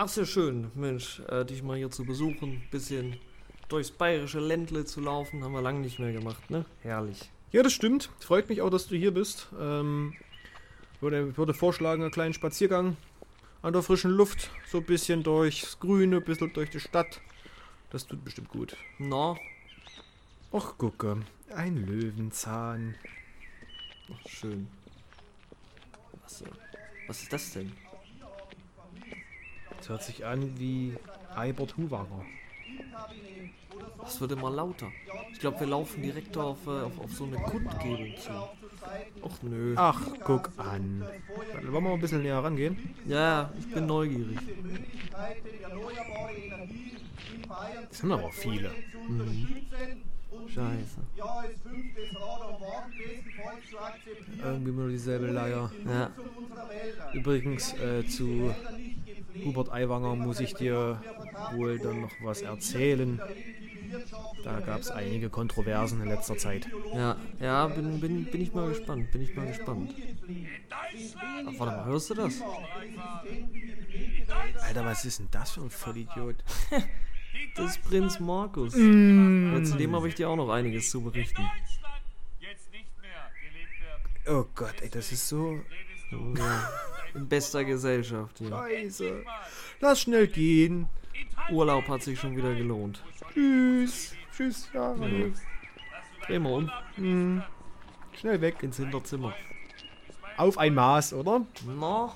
Ach, sehr schön, Mensch, äh, dich mal hier zu besuchen, bisschen durchs bayerische Ländle zu laufen, haben wir lange nicht mehr gemacht, ne? Herrlich. Ja, das stimmt. Freut mich auch, dass du hier bist. Ähm, würde, würde vorschlagen, einen kleinen Spaziergang an der frischen Luft, so ein bisschen durchs Grüne, ein bisschen durch die Stadt. Das tut bestimmt gut. Na, Och, gucke, ein Löwenzahn. ach, schön. Was, äh, was ist das denn? Das hört sich an wie Albert Huwanger. Das wird immer lauter. Ich glaube, wir laufen direkt auf, äh, auf, auf so eine Kundgebung zu. Och nö. Ach, guck an. Dann wollen wir mal ein bisschen näher rangehen? Ja, ich bin neugierig. Das sind aber viele. Scheiße. Irgendwie immer dieselbe Leier. Ja. Übrigens, äh, zu Hubert Aiwanger muss ich dir wohl dann noch was erzählen. Da gab es einige Kontroversen in letzter Zeit. Ja, ja, bin, bin, bin ich mal gespannt, bin ich mal gespannt. Ach, warte mal, hörst du das? Alter, was ist denn das für ein Vollidiot? Das ist Prinz Markus. Ja, zu dem habe ich dir auch noch einiges zu berichten. Oh Gott, ey, das ist so... Oh, ja. In bester Gesellschaft hier. Scheiße. Lass schnell gehen. Urlaub hat sich schon wieder gelohnt. Tschüss. Tschüss, ja. Dreh mal um Schnell weg. ins Hinterzimmer. Auf ein Maß, oder? Na,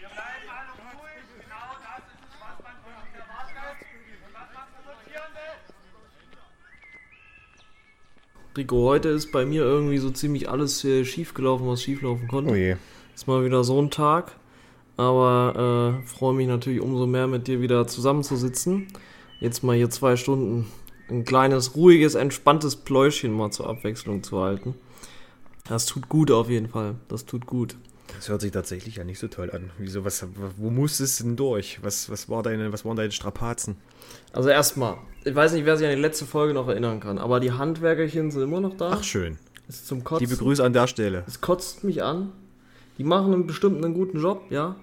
Wir bleiben alle ruhig. Genau das ist es, was man von uns erwartet und was man provozieren will. Rico, heute ist bei mir irgendwie so ziemlich alles äh, schief gelaufen, was schief laufen konnte. Oh je. Ist mal wieder so ein Tag. Aber äh, freue mich natürlich umso mehr, mit dir wieder zusammenzusitzen. Jetzt mal hier zwei Stunden ein kleines, ruhiges, entspanntes Pläuschchen mal zur Abwechslung zu halten. Das tut gut auf jeden Fall. Das tut gut. Das hört sich tatsächlich ja nicht so toll an. Wieso, was, wo muss es denn durch? Was, was, war deine, was waren deine Strapazen? Also erstmal, ich weiß nicht, wer sich an die letzte Folge noch erinnern kann, aber die Handwerkerchen sind immer noch da. Ach, schön. ist zum Kotzen. Liebe Grüße an der Stelle. Es kotzt mich an. Die machen einen bestimmt einen guten Job, ja.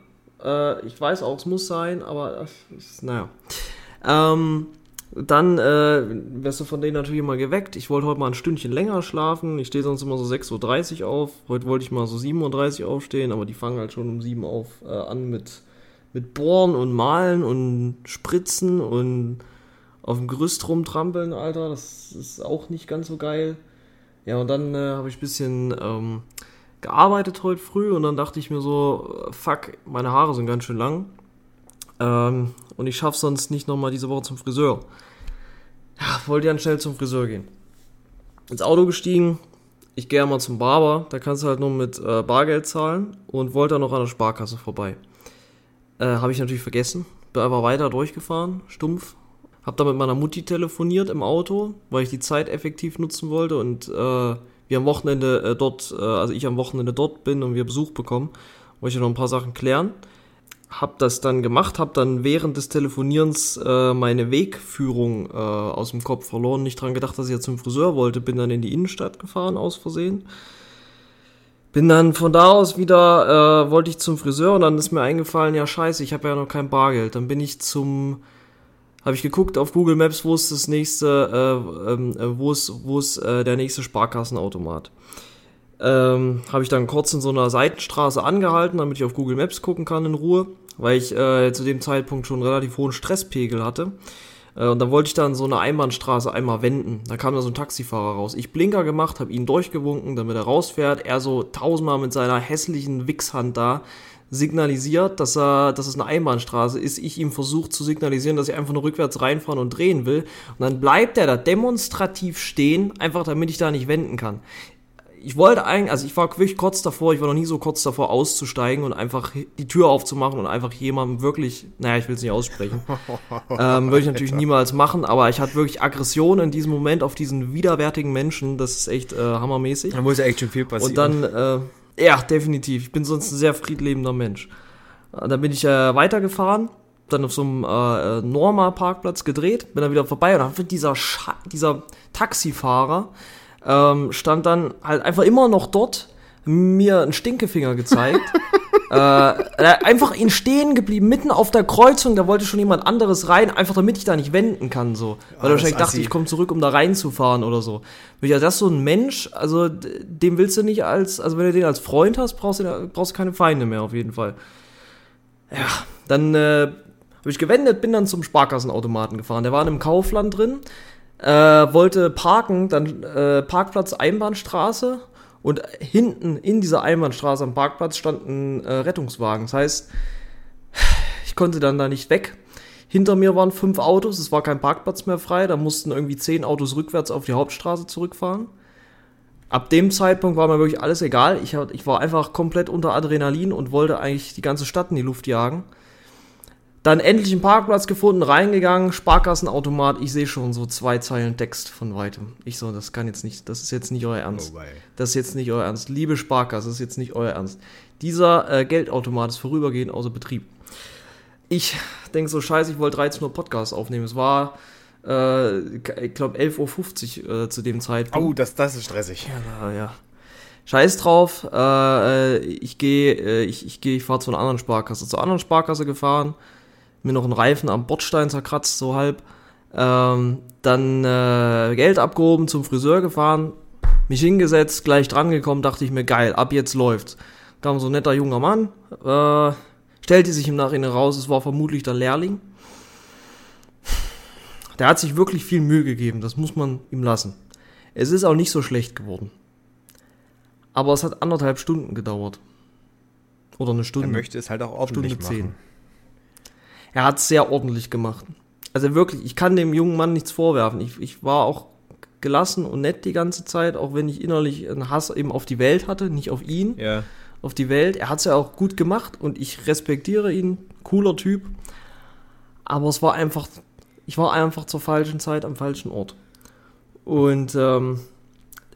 Äh, ich weiß auch, es muss sein, aber ist, naja. Ähm, dann äh, wirst du von denen natürlich immer geweckt. Ich wollte heute mal ein Stündchen länger schlafen. Ich stehe sonst immer so 6.30 Uhr auf. Heute wollte ich mal so 7.30 Uhr aufstehen, aber die fangen halt schon um 7 Uhr auf, äh, an mit, mit Bohren und Malen und Spritzen und auf dem Gerüst rumtrampeln, Alter. Das ist auch nicht ganz so geil. Ja, und dann äh, habe ich ein bisschen ähm, gearbeitet heute früh und dann dachte ich mir so, äh, fuck, meine Haare sind ganz schön lang. Ähm, und ich schaffe sonst nicht nochmal diese Woche zum Friseur. Ja, wollte dann schnell zum Friseur gehen. Ins Auto gestiegen, ich gehe mal zum Barber, da kannst du halt nur mit äh, Bargeld zahlen und wollte dann noch an der Sparkasse vorbei. Äh, Habe ich natürlich vergessen, bin einfach weiter durchgefahren, stumpf. Hab da mit meiner Mutti telefoniert im Auto, weil ich die Zeit effektiv nutzen wollte und äh, wir am Wochenende äh, dort, äh, also ich am Wochenende dort bin und wir Besuch bekommen, wollte ich noch ein paar Sachen klären. Hab das dann gemacht, hab dann während des Telefonierens äh, meine Wegführung äh, aus dem Kopf verloren, nicht dran gedacht, dass ich jetzt zum Friseur wollte, bin dann in die Innenstadt gefahren aus Versehen. Bin dann von da aus wieder, äh, wollte ich zum Friseur und dann ist mir eingefallen, ja scheiße, ich habe ja noch kein Bargeld. Dann bin ich zum, habe ich geguckt auf Google Maps, wo ist das nächste, äh, ähm, äh, wo ist, wo ist äh, der nächste Sparkassenautomat. Ähm, habe ich dann kurz in so einer Seitenstraße angehalten, damit ich auf Google Maps gucken kann in Ruhe, weil ich äh, zu dem Zeitpunkt schon einen relativ hohen Stresspegel hatte. Äh, und dann wollte ich dann so eine Einbahnstraße einmal wenden. Da kam da so ein Taxifahrer raus. Ich Blinker gemacht, habe ihn durchgewunken, damit er rausfährt. Er so tausendmal mit seiner hässlichen Wichshand da signalisiert, dass er, dass es eine Einbahnstraße ist. Ich ihm versucht zu signalisieren, dass ich einfach nur rückwärts reinfahren und drehen will. Und dann bleibt er da demonstrativ stehen, einfach damit ich da nicht wenden kann. Ich wollte eigentlich, also ich war wirklich kurz davor, ich war noch nie so kurz davor auszusteigen und einfach die Tür aufzumachen und einfach jemandem wirklich, naja, ich will es nicht aussprechen, ähm, würde ich natürlich niemals machen, aber ich hatte wirklich Aggression in diesem Moment auf diesen widerwärtigen Menschen, das ist echt äh, hammermäßig. Da muss ja echt schon viel passieren. Und dann, äh, ja, definitiv. Ich bin sonst ein sehr friedlebender Mensch. Äh, Dann bin ich äh, weitergefahren, dann auf so einem äh, Norma-Parkplatz gedreht, bin dann wieder vorbei und dann wird dieser, Scha dieser Taxifahrer ähm, stand dann halt einfach immer noch dort, mir einen Stinkefinger gezeigt. äh, äh, einfach ihn stehen geblieben, mitten auf der Kreuzung, da wollte schon jemand anderes rein, einfach damit ich da nicht wenden kann, so. Weil Ah, er wahrscheinlich dachte, ich komme zurück, um da reinzufahren oder so. Ja, das ist so ein Mensch, also dem willst du nicht als, also wenn du den als Freund hast, brauchst du, brauchst du keine Feinde mehr, auf jeden Fall. Ja, dann äh, habe ich gewendet, bin dann zum Sparkassenautomaten gefahren. Der war in einem Kaufland drin, äh, wollte parken, dann äh, Parkplatz Einbahnstraße und hinten in dieser Einbahnstraße am Parkplatz stand ein äh, Rettungswagen. Das heißt, ich konnte dann da nicht weg. Hinter mir waren fünf Autos, es war kein Parkplatz mehr frei, da mussten irgendwie zehn Autos rückwärts auf die Hauptstraße zurückfahren. Ab dem Zeitpunkt war mir wirklich alles egal. Ich, ich war einfach komplett unter Adrenalin und wollte eigentlich die ganze Stadt in die Luft jagen. Dann endlich einen Parkplatz gefunden, reingegangen, Sparkassenautomat. Ich sehe schon so zwei Zeilen Text von weitem. Ich so, das kann jetzt nicht, das ist jetzt nicht euer Ernst. Oh. Das ist jetzt nicht euer Ernst. Liebe Sparkasse, das ist jetzt nicht euer Ernst. Dieser äh, Geldautomat ist vorübergehend außer Betrieb. Ich denke so, scheiße, ich wollte 13 Uhr Podcast aufnehmen. Es war, äh, ich glaube, 11.50 Uhr äh, zu dem Zeitpunkt. Oh, das, das ist stressig. Ja, ja. Scheiß drauf. Äh, äh, ich gehe, äh, ich, ich gehe, ich fahre zu einer anderen Sparkasse. Zur anderen Sparkasse gefahren, mir noch einen Reifen am Bordstein zerkratzt, so halb. Ähm, dann äh, Geld abgehoben, zum Friseur gefahren, mich hingesetzt, gleich dran gekommen, dachte ich mir, geil, ab jetzt läuft's. Kam so ein netter junger Mann, äh, stellte sich im Nachhinein raus, es war vermutlich der Lehrling. Der hat sich wirklich viel Mühe gegeben, das muss man ihm lassen. Es ist auch nicht so schlecht geworden. Aber es hat anderthalb Stunden gedauert. Oder eine Er Stunde. möchte es halt auch ordentlich Stunde zehn. Er hat es sehr ordentlich gemacht. Also wirklich, ich kann dem jungen Mann nichts vorwerfen. Ich, ich war auch gelassen und nett die ganze Zeit, auch wenn ich innerlich einen Hass eben auf die Welt hatte, nicht auf ihn, Ja. auf die Welt. Er hat es ja auch gut gemacht und ich respektiere ihn. Cooler Typ. Aber es war einfach, ich war einfach zur falschen Zeit am falschen Ort. Und ähm,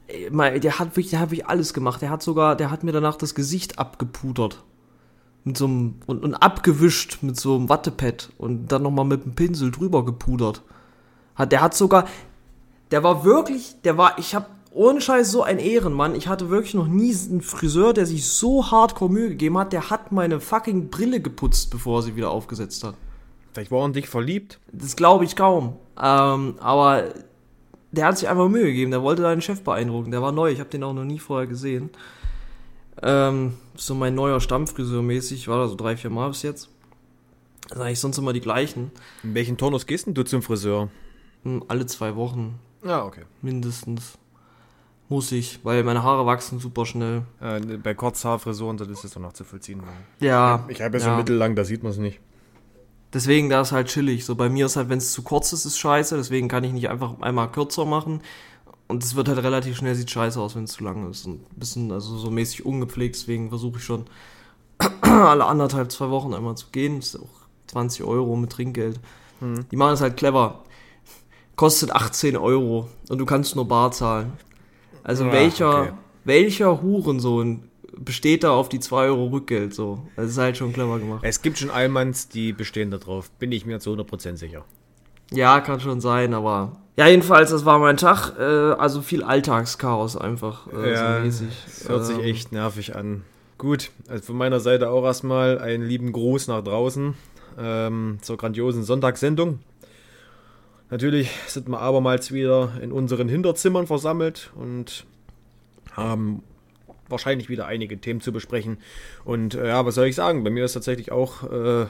der hat wirklich, der hat wirklich alles gemacht. Der hat sogar, der hat mir danach das Gesicht abgepudert. Mit so einem, und, und abgewischt mit so einem Wattepad und dann nochmal mit dem Pinsel drüber gepudert. Hat, der hat sogar, der war wirklich, der war, ich hab ohne Scheiß so ein Ehrenmann. Ich hatte wirklich noch nie einen Friseur, der sich so hardcore Mühe gegeben hat. Der hat meine fucking Brille geputzt, bevor er sie wieder aufgesetzt hat. Vielleicht war er in dich verliebt. Das glaube ich kaum. Ähm, aber der hat sich einfach Mühe gegeben. Der wollte seinen Chef beeindrucken. Der war neu. Ich habe den auch noch nie vorher gesehen. Ähm, so mein neuer Stammfriseur mäßig. War da so drei, vier Mal bis jetzt. Das sind eigentlich sonst immer die gleichen. In welchen Turnus gehst denn du zum Friseur? Hm, Alle zwei Wochen Ja, okay. mindestens. Muss ich, weil meine Haare wachsen super schnell. Äh, bei Kurzhaarfrisuren, das ist es doch noch zu vollziehen. Ja. Ich habe ja so mittellang, da sieht man es nicht. Deswegen, da ist halt chillig. So bei mir ist halt, wenn es zu kurz ist, ist scheiße. Deswegen kann ich nicht einfach einmal kürzer machen. Und es wird halt relativ schnell, sieht scheiße aus, wenn es zu lang ist. Und ein bisschen, also so mäßig ungepflegt. Deswegen versuche ich schon alle anderthalb, zwei Wochen einmal zu gehen. Das ist auch 20 Euro mit Trinkgeld. Die machen es halt clever. Kostet 18 Euro. Und du kannst nur bar zahlen. Also Ah, welcher, okay. welcher Hurensohn besteht da auf die 2 Euro Rückgeld so? Das ist halt schon clever gemacht. Es gibt schon Allmanns, die bestehen da drauf. Bin ich mir zu 100% sicher. Ja, kann schon sein, aber. Ja, jedenfalls, das war mein Tag. Äh, also viel Alltagschaos einfach. Äh, Ja, so mäßig. Das hört sich Ähm, echt nervig an. Gut, also von meiner Seite auch erstmal einen lieben Gruß nach draußen ähm, zur grandiosen Sonntagssendung. Natürlich sind wir abermals wieder in unseren Hinterzimmern versammelt und haben wahrscheinlich wieder einige Themen zu besprechen. Und äh, ja, was soll ich sagen? Bei mir ist tatsächlich auch, äh,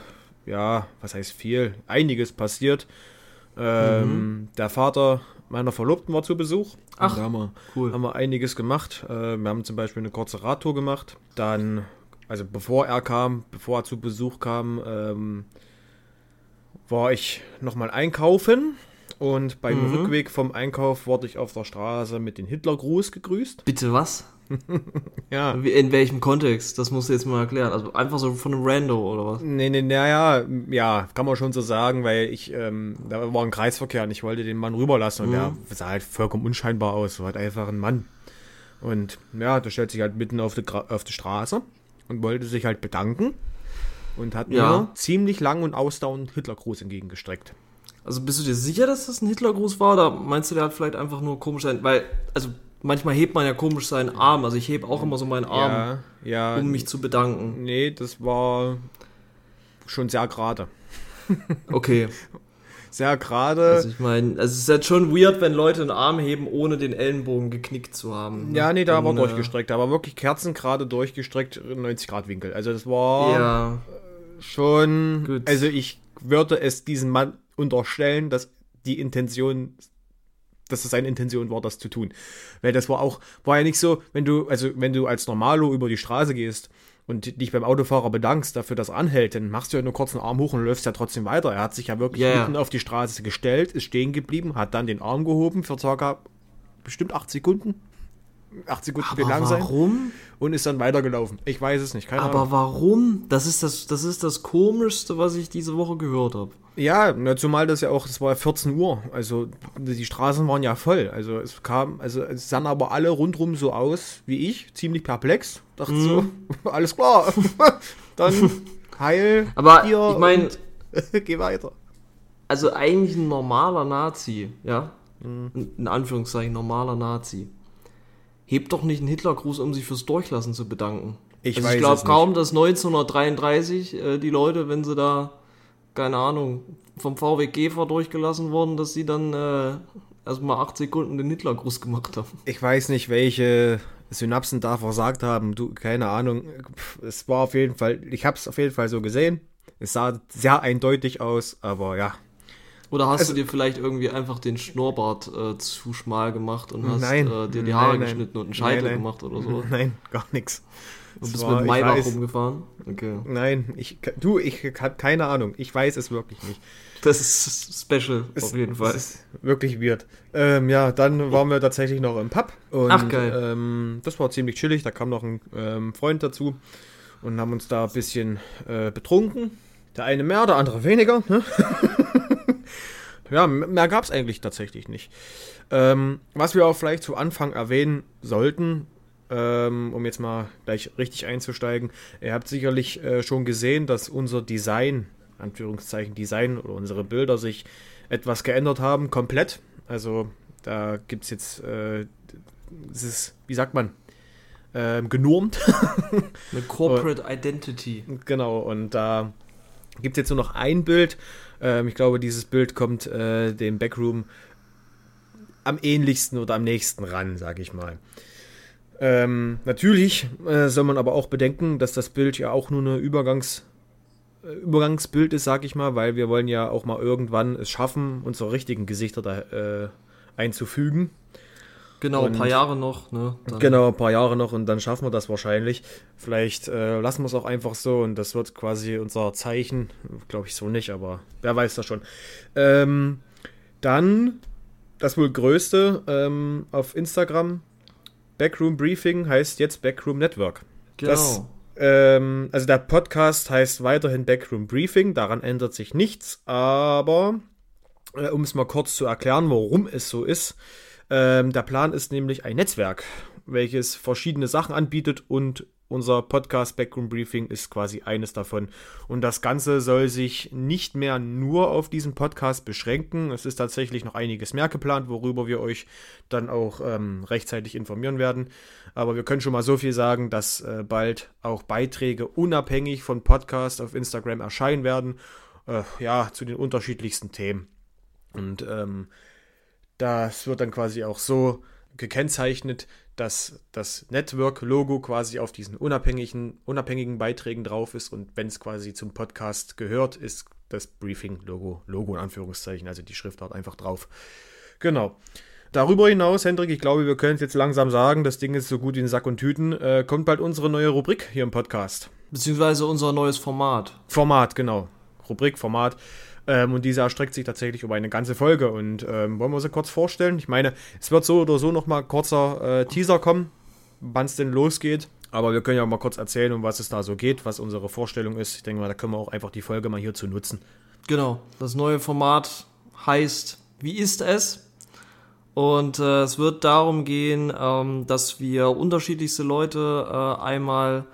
ja, was heißt viel, einiges passiert. Ähm, Der Vater meiner Verlobten war zu Besuch. Ach, Und da haben wir, cool. haben wir einiges gemacht. Äh, wir haben zum Beispiel eine kurze Radtour gemacht. Dann, also bevor er kam, bevor er zu Besuch kam, ähm, war ich nochmal einkaufen. Und beim Mhm. Rückweg vom Einkauf wurde ich auf der Straße mit dem Hitlergruß gegrüßt. Bitte was? Ja. In welchem Kontext? Das musst du jetzt mal erklären. Also einfach so von einem Rando oder was? Nee, nee, naja, ja, kann man schon so sagen, weil ich, ähm, da war ein Kreisverkehr und ich wollte den Mann rüberlassen und der sah halt vollkommen unscheinbar aus, so halt einfach ein Mann. Und ja, der stellt sich halt mitten auf die, auf die Straße und wollte sich halt bedanken und hat Ja. mir ziemlich lang und ausdauernd Hitlergruß entgegengestreckt. Also bist du dir sicher, dass das ein Hitlergruß war? Oder meinst du, der hat vielleicht einfach nur komisch sein? Weil, also manchmal hebt man ja komisch seinen Arm. Also ich hebe auch immer so meinen Arm, Ja, ja. um mich zu bedanken. Nee, das war schon sehr gerade. Okay. Sehr gerade. Also ich meine, es ist jetzt schon weird, wenn Leute einen Arm heben, ohne den Ellenbogen geknickt zu haben. ne? ja, nee, da war äh, durchgestreckt. Da war wirklich kerzengerade durchgestreckt, 90 Grad Winkel. Also das war Ja, schon. Gut. Also ich würde es diesem Mann unterstellen, dass die Intention, dass es seine Intention war, das zu tun. Weil das war auch, war ja nicht so, wenn du, also wenn du als Normalo über die Straße gehst und dich beim Autofahrer bedankst dafür, dass er anhält, dann machst du ja nur kurz einen Arm hoch und läufst ja trotzdem weiter. Er hat sich ja wirklich ja. mitten auf die Straße gestellt, ist stehen geblieben, hat dann den Arm gehoben für circa bestimmt acht Sekunden. Acht Sekunden wird lang aber sein warum? und ist dann weitergelaufen. Ich weiß es nicht, keine Ahnung. Aber warum? Das ist das, das ist das Komischste, was ich diese Woche gehört habe. Ja, zumal das ja auch, es war ja 14 Uhr, also die Straßen waren ja voll. Also es kam, also es sahen aber alle rundrum so aus wie ich, ziemlich perplex. Dachte so, alles klar, dann heil. Aber hier ich meine, geh weiter. also eigentlich ein normaler Nazi, ja, Mhm. in Anführungszeichen normaler Nazi, hebt doch nicht einen Hitlergruß, um sich fürs Durchlassen zu bedanken. Ich also ich glaube kaum, dass 1933 äh, die Leute, wenn sie da, keine Ahnung, vom VW Käfer durchgelassen wurden, dass sie dann äh, erstmal acht Sekunden den Hitlergruß gemacht haben. Ich weiß nicht, welche Synapsen da versagt haben, du, keine Ahnung. Es war auf jeden Fall, ich habe es auf jeden Fall so gesehen. Es sah sehr eindeutig aus, aber ja, Oder hast Also- du dir vielleicht irgendwie einfach den Schnurrbart äh, zu schmal gemacht und hast Nein. äh, dir die Nein, Haare nein. geschnitten und einen Scheitel Nein, nein. gemacht oder so? Nein, gar nichts. Du bist war- mit Maybach rumgefahren? Okay. Nein, ich du, ich habe keine Ahnung. Ich weiß es wirklich nicht. Das ist special, auf jeden Fall. Es ist wirklich weird. Ähm, ja, dann waren wir tatsächlich noch im Pub. Und, Ach, geil. Ähm, das war ziemlich chillig. Da kam noch ein ähm, Freund dazu und haben uns da ein bisschen äh, betrunken. Der eine mehr, der andere weniger. Ne? ja, mehr gab es eigentlich tatsächlich nicht. Ähm, was wir auch vielleicht zu Anfang erwähnen sollten, ähm, um jetzt mal gleich richtig einzusteigen. Ihr habt sicherlich äh, schon gesehen, dass unser Design, Anführungszeichen Design oder unsere Bilder sich etwas geändert haben, komplett. Also da gibt es jetzt, äh, es ist, wie sagt man, ähm, genormt. Eine Corporate Identity. Genau, und da gibt es jetzt nur noch ein Bild. Ähm, ich glaube, dieses Bild kommt äh, dem Backroom am ähnlichsten oder am nächsten ran, sage ich mal. Ähm, natürlich äh, soll man aber auch bedenken, dass das Bild ja auch nur eine Übergangs, äh, Übergangsbild ist, sage ich mal, weil wir wollen ja auch mal irgendwann es schaffen, unsere richtigen Gesichter da äh, einzufügen. Genau, ein Und- paar Jahre noch. Ne? Genau, ein paar Jahre noch und dann schaffen wir das wahrscheinlich. Vielleicht äh, lassen wir es auch einfach so und das wird quasi unser Zeichen. Glaube ich so nicht, aber wer weiß das schon. Ähm, dann das wohl größte ähm, auf Instagram. Backroom Briefing heißt jetzt Backroom Network. Genau. Das, ähm, also der Podcast heißt weiterhin Backroom Briefing, daran ändert sich nichts, aber äh, um es mal kurz zu erklären, warum es so ist, ähm, der Plan ist nämlich ein Netzwerk, welches verschiedene Sachen anbietet und unser Podcast Backroom Briefing ist quasi eines davon. Und das Ganze soll sich nicht mehr nur auf diesen Podcast beschränken. Es ist tatsächlich noch einiges mehr geplant, worüber wir euch dann auch ähm, rechtzeitig informieren werden. Aber wir können schon mal so viel sagen, dass äh, bald auch Beiträge unabhängig von Podcast auf Instagram erscheinen werden. Äh, ja, zu den unterschiedlichsten Themen. Und ähm, das wird dann quasi auch so gekennzeichnet, dass das Network-Logo quasi auf diesen unabhängigen, unabhängigen Beiträgen drauf ist und wenn es quasi zum Podcast gehört, ist das Briefing-Logo, Logo in Anführungszeichen, also die Schriftart einfach drauf. Genau. Darüber hinaus, Hendrik, ich glaube, wir können es jetzt langsam sagen, das Ding ist so gut wie ein Sack und Tüten, äh, kommt bald unsere neue Rubrik hier im Podcast. Beziehungsweise unser neues Format. Format, genau. Rubrik, Format. Ähm, und diese erstreckt sich tatsächlich über eine ganze Folge. Und ähm, wollen wir sie kurz vorstellen? Ich meine, es wird so oder so nochmal kurzer äh, Teaser kommen, wann es denn losgeht. Aber wir können ja mal kurz erzählen, um was es da so geht, was unsere Vorstellung ist. Ich denke mal, da können wir auch einfach die Folge mal hierzu nutzen. Genau. Das neue Format heißt Wie ist es? Und äh, es wird darum gehen, ähm, dass wir unterschiedlichste Leute äh, einmal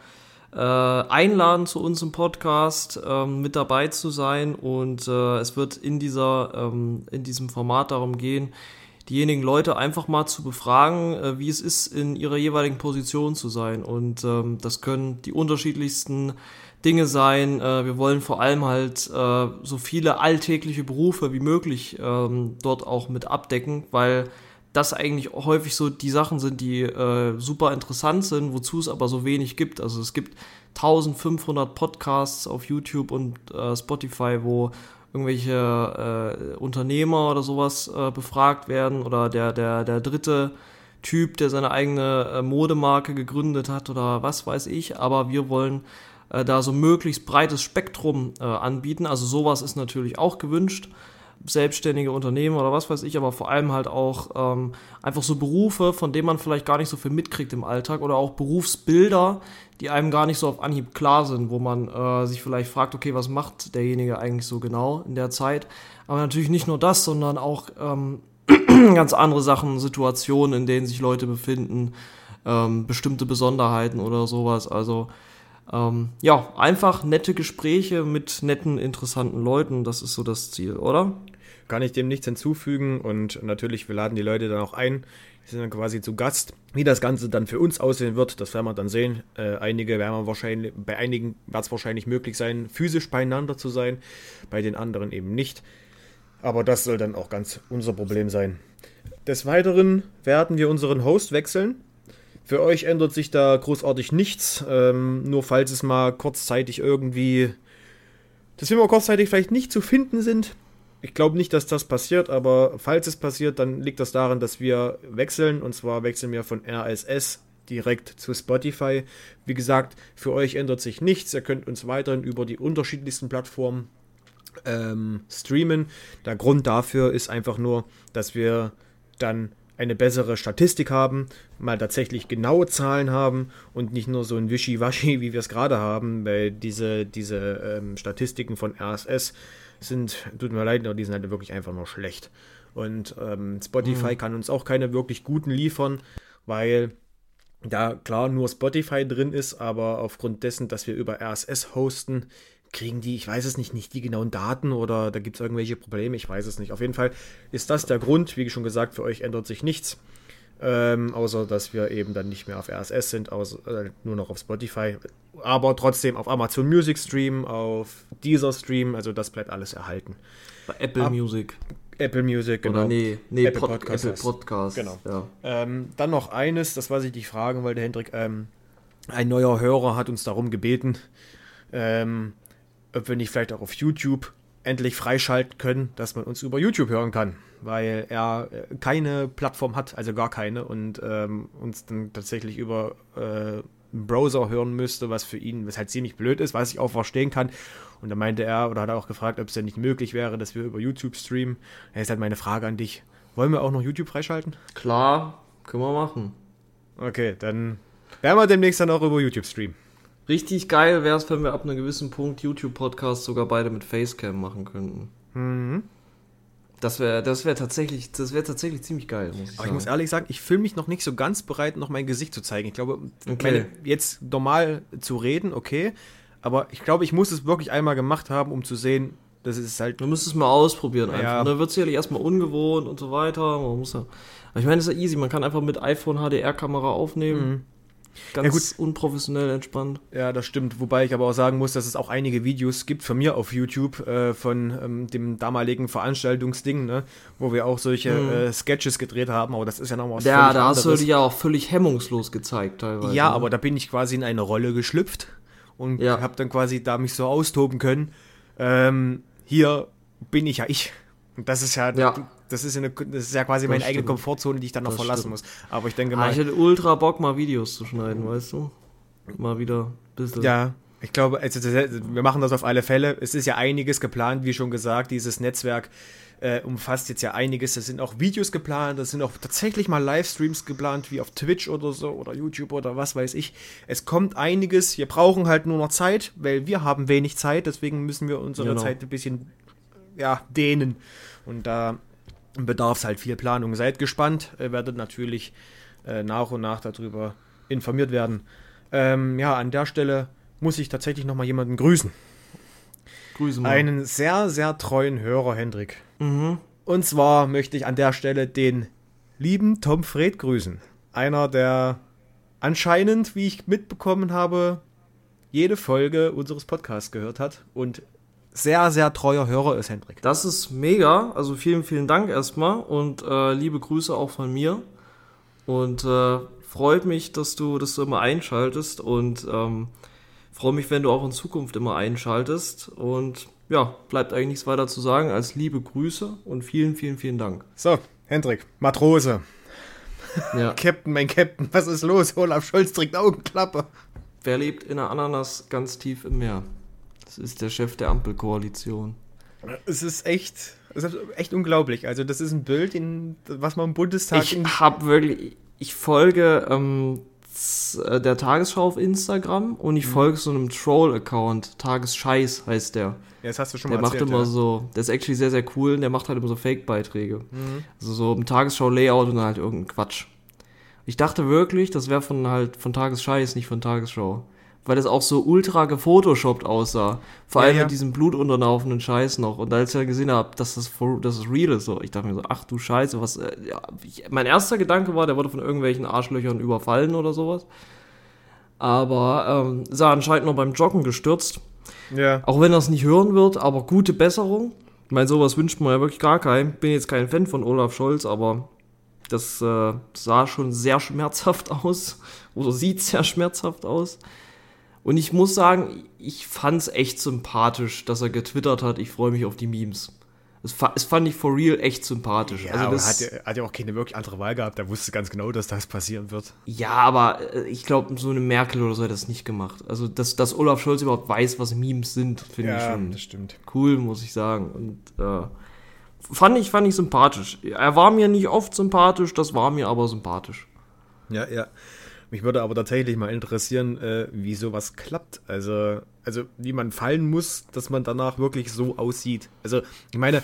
äh, einladen zu uns im Podcast, ähm, mit dabei zu sein. Und äh, es wird in, dieser, ähm, in diesem Format darum gehen, diejenigen Leute einfach mal zu befragen, äh, wie es ist, in ihrer jeweiligen Position zu sein. Und ähm, das können die unterschiedlichsten Dinge sein. Äh, wir wollen vor allem halt äh, so viele alltägliche Berufe wie möglich ähm, dort auch mit abdecken, weil das eigentlich häufig so die Sachen sind, die äh, super interessant sind, wozu es aber so wenig gibt. Also es gibt 1500 Podcasts auf YouTube und äh, Spotify, wo irgendwelche äh, Unternehmer oder sowas äh, befragt werden oder der, der, der dritte Typ, der seine eigene äh, Modemarke gegründet hat oder was weiß ich. Aber wir wollen äh, da so möglichst breites Spektrum anbieten. Also sowas ist natürlich auch gewünscht selbstständige Unternehmen oder was weiß ich, aber vor allem halt auch ähm, einfach so Berufe, von denen man vielleicht gar nicht so viel mitkriegt im Alltag oder auch Berufsbilder, die einem gar nicht so auf Anhieb klar sind, wo man äh, sich vielleicht fragt, okay, was macht derjenige eigentlich so genau in der Zeit? Aber natürlich nicht nur das, sondern auch ähm, ganz andere Sachen, Situationen, in denen sich Leute befinden, ähm, bestimmte Besonderheiten oder sowas. Also ähm, ja, einfach nette Gespräche mit netten, interessanten Leuten, das ist so das Ziel, oder? Kann ich dem nichts hinzufügen und natürlich, wir laden die Leute dann auch ein. Die sind dann quasi zu Gast. Wie das Ganze dann für uns aussehen wird, das werden wir dann sehen. Äh, einige werden wir wahrscheinlich, bei einigen wird es wahrscheinlich möglich sein, physisch beieinander zu sein, bei den anderen eben nicht. Aber das soll dann auch ganz unser Problem sein. Des Weiteren werden wir unseren Host wechseln. Für euch ändert sich da großartig nichts. Ähm, nur falls es mal kurzzeitig irgendwie, dass wir mal kurzzeitig vielleicht nicht zu finden sind. Ich glaube nicht, dass das passiert, aber falls es passiert, dann liegt das daran, dass wir wechseln. Und zwar wechseln wir von RSS direkt zu Spotify. Wie gesagt, für euch ändert sich nichts. Ihr könnt uns weiterhin über die unterschiedlichsten Plattformen ähm, streamen. Der Grund dafür ist einfach nur, dass wir dann eine bessere Statistik haben, mal tatsächlich genaue Zahlen haben und nicht nur so ein Wischiwaschi, wie wir es gerade haben, weil diese, diese ähm, Statistiken von RSS sind, tut mir leid, aber die sind halt wirklich einfach nur schlecht. Und ähm, Spotify mhm. kann uns auch keine wirklich guten liefern, weil da klar nur Spotify drin ist, aber aufgrund dessen, dass wir über RSS hosten, kriegen die, ich weiß es nicht, nicht die genauen Daten oder da gibt es irgendwelche Probleme, ich weiß es nicht. Auf jeden Fall ist das der Grund, wie schon gesagt, für euch ändert sich nichts. Ähm, außer dass wir eben dann nicht mehr auf RSS sind, außer, äh, nur noch auf Spotify, aber trotzdem auf Amazon Music Stream, auf Deezer Stream, also das bleibt alles erhalten. Bei Apple Ab Music. Apple Music, genau. Oder nee, nee Apple, Pod Podcast, Apple Podcast. Genau. Ja. Ähm, dann noch eines, das was ich dich fragen wollte, Hendrik. Ähm, ein neuer Hörer hat uns darum gebeten, ähm, ob wir nicht vielleicht auch auf YouTube endlich freischalten können, dass man uns über YouTube hören kann, weil er äh, keine Plattform hat, also gar keine, und ähm, uns dann tatsächlich über äh, einen Browser hören müsste, was für ihn, was halt ziemlich blöd ist, was ich auch verstehen kann. Und da meinte er oder hat er auch gefragt, ob es denn nicht möglich wäre, dass wir über YouTube streamen. Da ist halt meine Frage an dich. Wollen wir auch noch YouTube freischalten? Klar, können wir machen. Okay, dann werden wir demnächst dann auch über YouTube streamen. Richtig geil wäre es, wenn wir ab einem gewissen Punkt YouTube-Podcasts sogar beide mit Facecam machen könnten. Mhm. Das wäre das wär tatsächlich, das wär tatsächlich ziemlich geil. Muss ich Aber ich muss ehrlich sagen, ich fühle mich noch nicht so ganz bereit, noch mein Gesicht zu zeigen. Ich glaube, okay. meine, jetzt normal zu reden, okay. Aber ich glaube, ich muss es wirklich einmal gemacht haben, um zu sehen, das ist halt. Du musst es mal ausprobieren einfach. Ja. Und dann wird es sicherlich erstmal ungewohnt und so weiter. Man muss ja. Aber ich meine, das ist ja easy. Man kann einfach mit iPhone HDR-Kamera aufnehmen. Mhm. Ganz Ja, gut. unprofessionell entspannt. Ja, das stimmt. Wobei ich aber auch sagen muss, dass es auch einige Videos gibt von mir auf YouTube äh, von ähm, dem damaligen Veranstaltungsding, ne, wo wir auch solche Mhm. äh, Sketches gedreht haben. Aber das ist ja nochmal was Ja, da hast du anderes. dich ja auch völlig hemmungslos gezeigt teilweise. Ja, ne? aber da bin ich quasi in eine Rolle geschlüpft und Ja. habe dann quasi da mich so austoben können. Ähm, hier bin ich ja ich. Und das ist ja, Ja. Das ist, eine, das ist ja quasi Das meine eigene stimmt. Komfortzone, die ich dann noch Das verlassen stimmt. muss. Aber ich denke Ah, mal, ich hätte ultra Bock, mal Videos zu schneiden, weißt du? Mal wieder ein bisschen. Ja, ich glaube, also wir machen das auf alle Fälle. Es ist ja einiges geplant, wie schon gesagt. Dieses Netzwerk äh, umfasst jetzt ja einiges. Es sind auch Videos geplant, es sind auch tatsächlich mal Livestreams geplant, wie auf Twitch oder so oder YouTube oder was weiß ich. Es kommt einiges. Wir brauchen halt nur noch Zeit, weil wir haben wenig Zeit. Deswegen müssen wir unsere Genau. Zeit ein bisschen ja, dehnen. Und da bedarf es halt viel Planung. Seid gespannt. Ihr werdet natürlich äh, nach und nach darüber informiert werden. Ähm, ja, an der Stelle muss ich tatsächlich nochmal jemanden grüßen. Grüße mal. Einen sehr, sehr treuen Hörer, Hendrik. Mhm. Und zwar möchte ich an der Stelle den lieben Tom Fred grüßen. Einer, der anscheinend, wie ich mitbekommen habe, jede Folge unseres Podcasts gehört hat und sehr, sehr treuer Hörer ist, Hendrik. Das ist mega. Also vielen, vielen Dank erstmal und äh, liebe Grüße auch von mir. Und äh, freut mich, dass du, dass du immer einschaltest und ähm, freue mich, wenn du auch in Zukunft immer einschaltest. Und ja, bleibt eigentlich nichts weiter zu sagen als liebe Grüße und vielen, vielen, vielen Dank. So, Hendrik, Matrose. Ja. Captain, mein Captain, was ist los? Olaf Scholz trägt Augenklappe. Wer lebt in der Ananas ganz tief im Meer? Das ist der Chef der Ampelkoalition. Es ist echt, es ist echt unglaublich. Also, das ist ein Bild, in, was man im Bundestag. Ich habe wirklich, ich folge ähm, äh, der Tagesschau auf Instagram und Mhm. ich folge so einem Troll-Account. Tagesscheiß heißt der. ja, das hast du schon Der mal macht erzählt. immer ja. so, der ist actually sehr, sehr cool und der macht halt immer so Fake-Beiträge. Mhm. Also so im Tagesschau-Layout und dann halt irgendein Quatsch. Ich dachte wirklich, das wäre von halt von Tagesscheiß, nicht von Tagesschau. Weil das auch so ultra gefotoshoppt aussah. Vor Ja, allem ja. mit diesem blutunterlaufenden Scheiß noch. Und als ich dann gesehen habe, dass das, dass das real ist, so, ich dachte mir so, ach du Scheiße, was. Äh, ja, ich, mein erster Gedanke war, der wurde von irgendwelchen Arschlöchern überfallen oder sowas. Aber ähm, sah anscheinend noch beim Joggen gestürzt. Ja. Auch wenn er es nicht hören wird, aber gute Besserung. Ich meine, sowas wünscht man ja wirklich gar keinem. Bin jetzt kein Fan von Olaf Scholz, aber das äh, sah schon sehr schmerzhaft aus. Oder sieht sehr schmerzhaft aus. Und ich muss sagen, ich fand es echt sympathisch, dass er getwittert hat, ich freue mich auf die Memes. Das, fa- das fand ich for real echt sympathisch. Ja, also das, hat, ja- hat ja auch keine wirklich andere Wahl gehabt. Er wusste ganz genau, dass das passieren wird. Ja, aber äh, ich glaube, so eine Merkel oder so hat das nicht gemacht. Also, dass, dass Olaf Scholz überhaupt weiß, was Memes sind, finde ich schon stimmt. cool, muss ich sagen. Und äh, fand, ich, fand ich sympathisch. Er war mir nicht oft sympathisch, das war mir aber sympathisch. Ja, ja. Mich würde aber tatsächlich mal interessieren, äh, wie sowas klappt. Also, also wie man fallen muss, dass man danach wirklich so aussieht. Also, ich meine,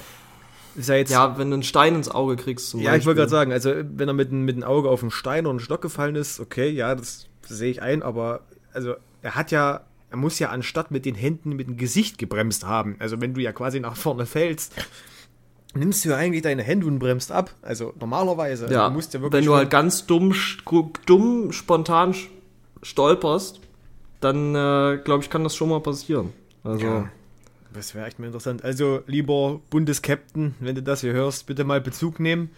ist ja jetzt. Ja, wenn du einen Stein ins Auge kriegst zum Ja, ich wollte Beispiel. gerade sagen, also wenn er mit, dem- mit dem Auge auf den Stein oder einen Stock gefallen ist, okay, ja, das sehe ich ein, aber also er hat ja, er muss ja anstatt mit den Händen mit dem Gesicht gebremst haben. Also wenn du ja quasi nach vorne fällst, nimmst du ja eigentlich deine Hände und bremst ab. Also normalerweise. Ja, du musst ja wirklich wenn du halt ganz dumm, dumm spontan stolperst, dann äh, glaube ich, kann das schon mal passieren. Also, Ja. Das wäre echt mal interessant. Also, lieber Bundeskapitän, wenn du das hier hörst, bitte mal Bezug nehmen.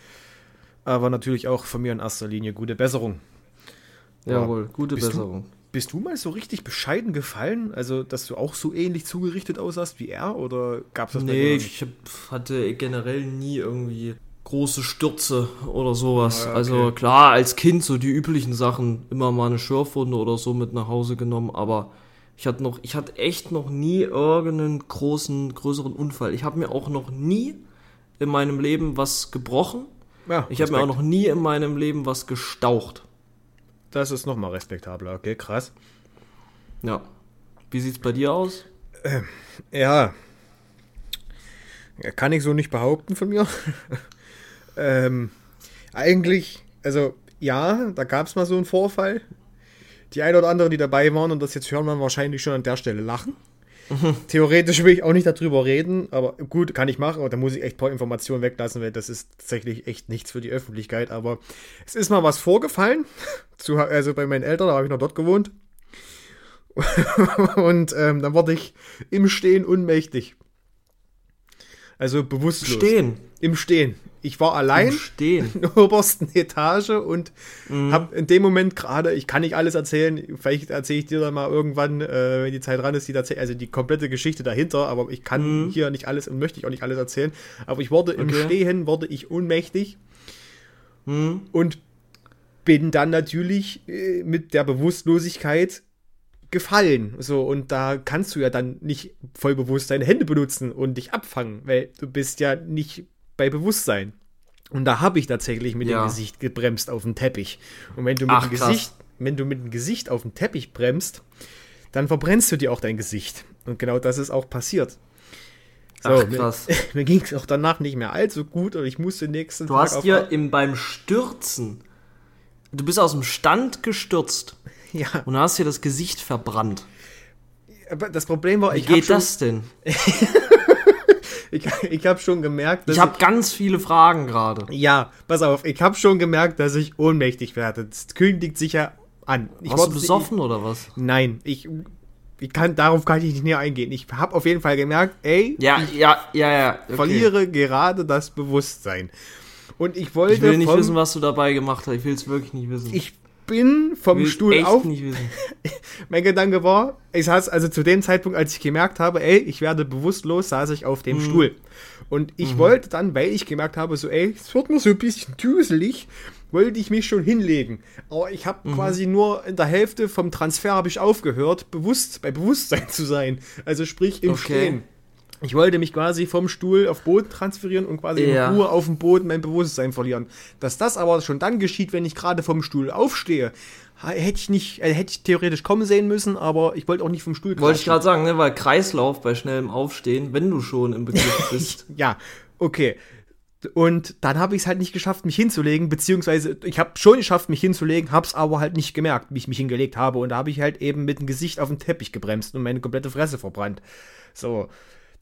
Aber natürlich auch von mir in erster Linie gute Besserung. jawohl, gute Besserung. Bist du mal so richtig bescheiden gefallen? Also, dass du auch so ähnlich zugerichtet aussahst wie er? Oder gab es das Nee, ich hatte generell nie irgendwie große Stürze oder sowas. Ah, okay. Also klar, als Kind so die üblichen Sachen, immer mal eine Schürfwunde oder so mit nach Hause genommen, aber ich hatte noch, ich hatte echt noch nie irgendeinen großen, größeren Unfall. Ich habe mir auch noch nie in meinem Leben was gebrochen. Ja, Ich habe mir auch noch nie in meinem Leben was gestaucht. Das ist nochmal respektabler. Okay, krass. Ja. Wie sieht's bei dir aus? Ja. ja. Kann ich so nicht behaupten von mir. ähm, eigentlich, also ja, da gab es mal so einen Vorfall. Die ein oder anderen, die dabei waren und das jetzt hören, werden wahrscheinlich schon an der Stelle lachen. Theoretisch will ich auch nicht darüber reden, aber gut, kann ich machen, aber da muss ich echt ein paar Informationen weglassen, weil das ist tatsächlich echt nichts für die Öffentlichkeit. Aber es ist mal was vorgefallen, zu, also bei meinen Eltern, da habe ich noch dort gewohnt. und ähm, dann wurde ich im Stehen unmächtig. Also bewusstlos. Stehen. Im Stehen. Ich war allein Im Stehen. in der obersten Etage und habe in dem Moment gerade, ich kann nicht alles erzählen, vielleicht erzähle ich dir dann mal irgendwann, äh, wenn die Zeit dran ist, die also die komplette Geschichte dahinter, aber ich kann hier nicht alles und möchte ich auch nicht alles erzählen. Aber ich wurde im Okay. Stehen, wurde ich ohnmächtig Hm? und bin dann natürlich äh, mit der Bewusstlosigkeit gefallen. So, und da kannst du ja dann nicht voll bewusst deine Hände benutzen und dich abfangen, weil du bist ja nicht bei Bewusstsein. Und da habe ich tatsächlich mit Ja. dem Gesicht gebremst auf den Teppich. Und wenn du mit Ach, dem. Gesicht, wenn du mit dem Gesicht auf den Teppich bremst, dann verbrennst du dir auch dein Gesicht. Und genau das ist auch passiert. So, Ach, mir- krass. Mir, ging es auch danach nicht mehr allzu gut und ich musste nächsten Du Tag hast auf- dir im, beim Stürzen, du bist aus dem Stand gestürzt ja, und hast dir das Gesicht verbrannt. aber das Problem war, Wie ich habe geht das denn? ich, ich habe schon gemerkt, dass Ich habe ganz viele Fragen gerade. Ja, pass auf, ich habe schon gemerkt, dass ich ohnmächtig werde. Das kündigt sich ja an. Ich Warst du besoffen oder was? Ich, nein, ich, ich kann, darauf kann ich nicht näher eingehen. Ich habe auf jeden Fall gemerkt, ey, Ja, ja, ja, ja. okay. verliere gerade das Bewusstsein. Und ich wollte Ich will nicht wissen, was du dabei gemacht hast. Ich will es wirklich nicht wissen. ich bin vom will's Stuhl auf. Mein Gedanke war, ich saß also zu dem Zeitpunkt, als ich gemerkt habe, ey, ich werde bewusstlos, saß ich auf Mhm. dem Stuhl. Und ich wollte dann, weil ich gemerkt habe, so, ey, es wird mir so ein bisschen düselig, wollte ich mich schon hinlegen. Aber ich habe Mhm. quasi nur in der Hälfte vom Transfer habe ich aufgehört, bewusst, bei Bewusstsein zu sein. Also sprich im Okay. Stehen. Ich wollte mich quasi vom Stuhl auf Boden transferieren und quasi Ja. in Ruhe auf dem Boden mein Bewusstsein verlieren. Dass das aber schon dann geschieht, wenn ich gerade vom Stuhl aufstehe, hätte ich nicht, äh, hätte ich theoretisch kommen sehen müssen, aber ich wollte auch nicht vom Stuhl Wollte ich gerade sagen, ne, weil Kreislauf bei schnellem Aufstehen, wenn du schon im Begriff bist. Ja, okay. Und dann habe ich es halt nicht geschafft, mich hinzulegen, beziehungsweise ich habe schon geschafft, mich hinzulegen, habe es aber halt nicht gemerkt, wie ich mich hingelegt habe. Und da habe ich halt eben mit dem Gesicht auf den Teppich gebremst und meine komplette Fresse verbrannt. So.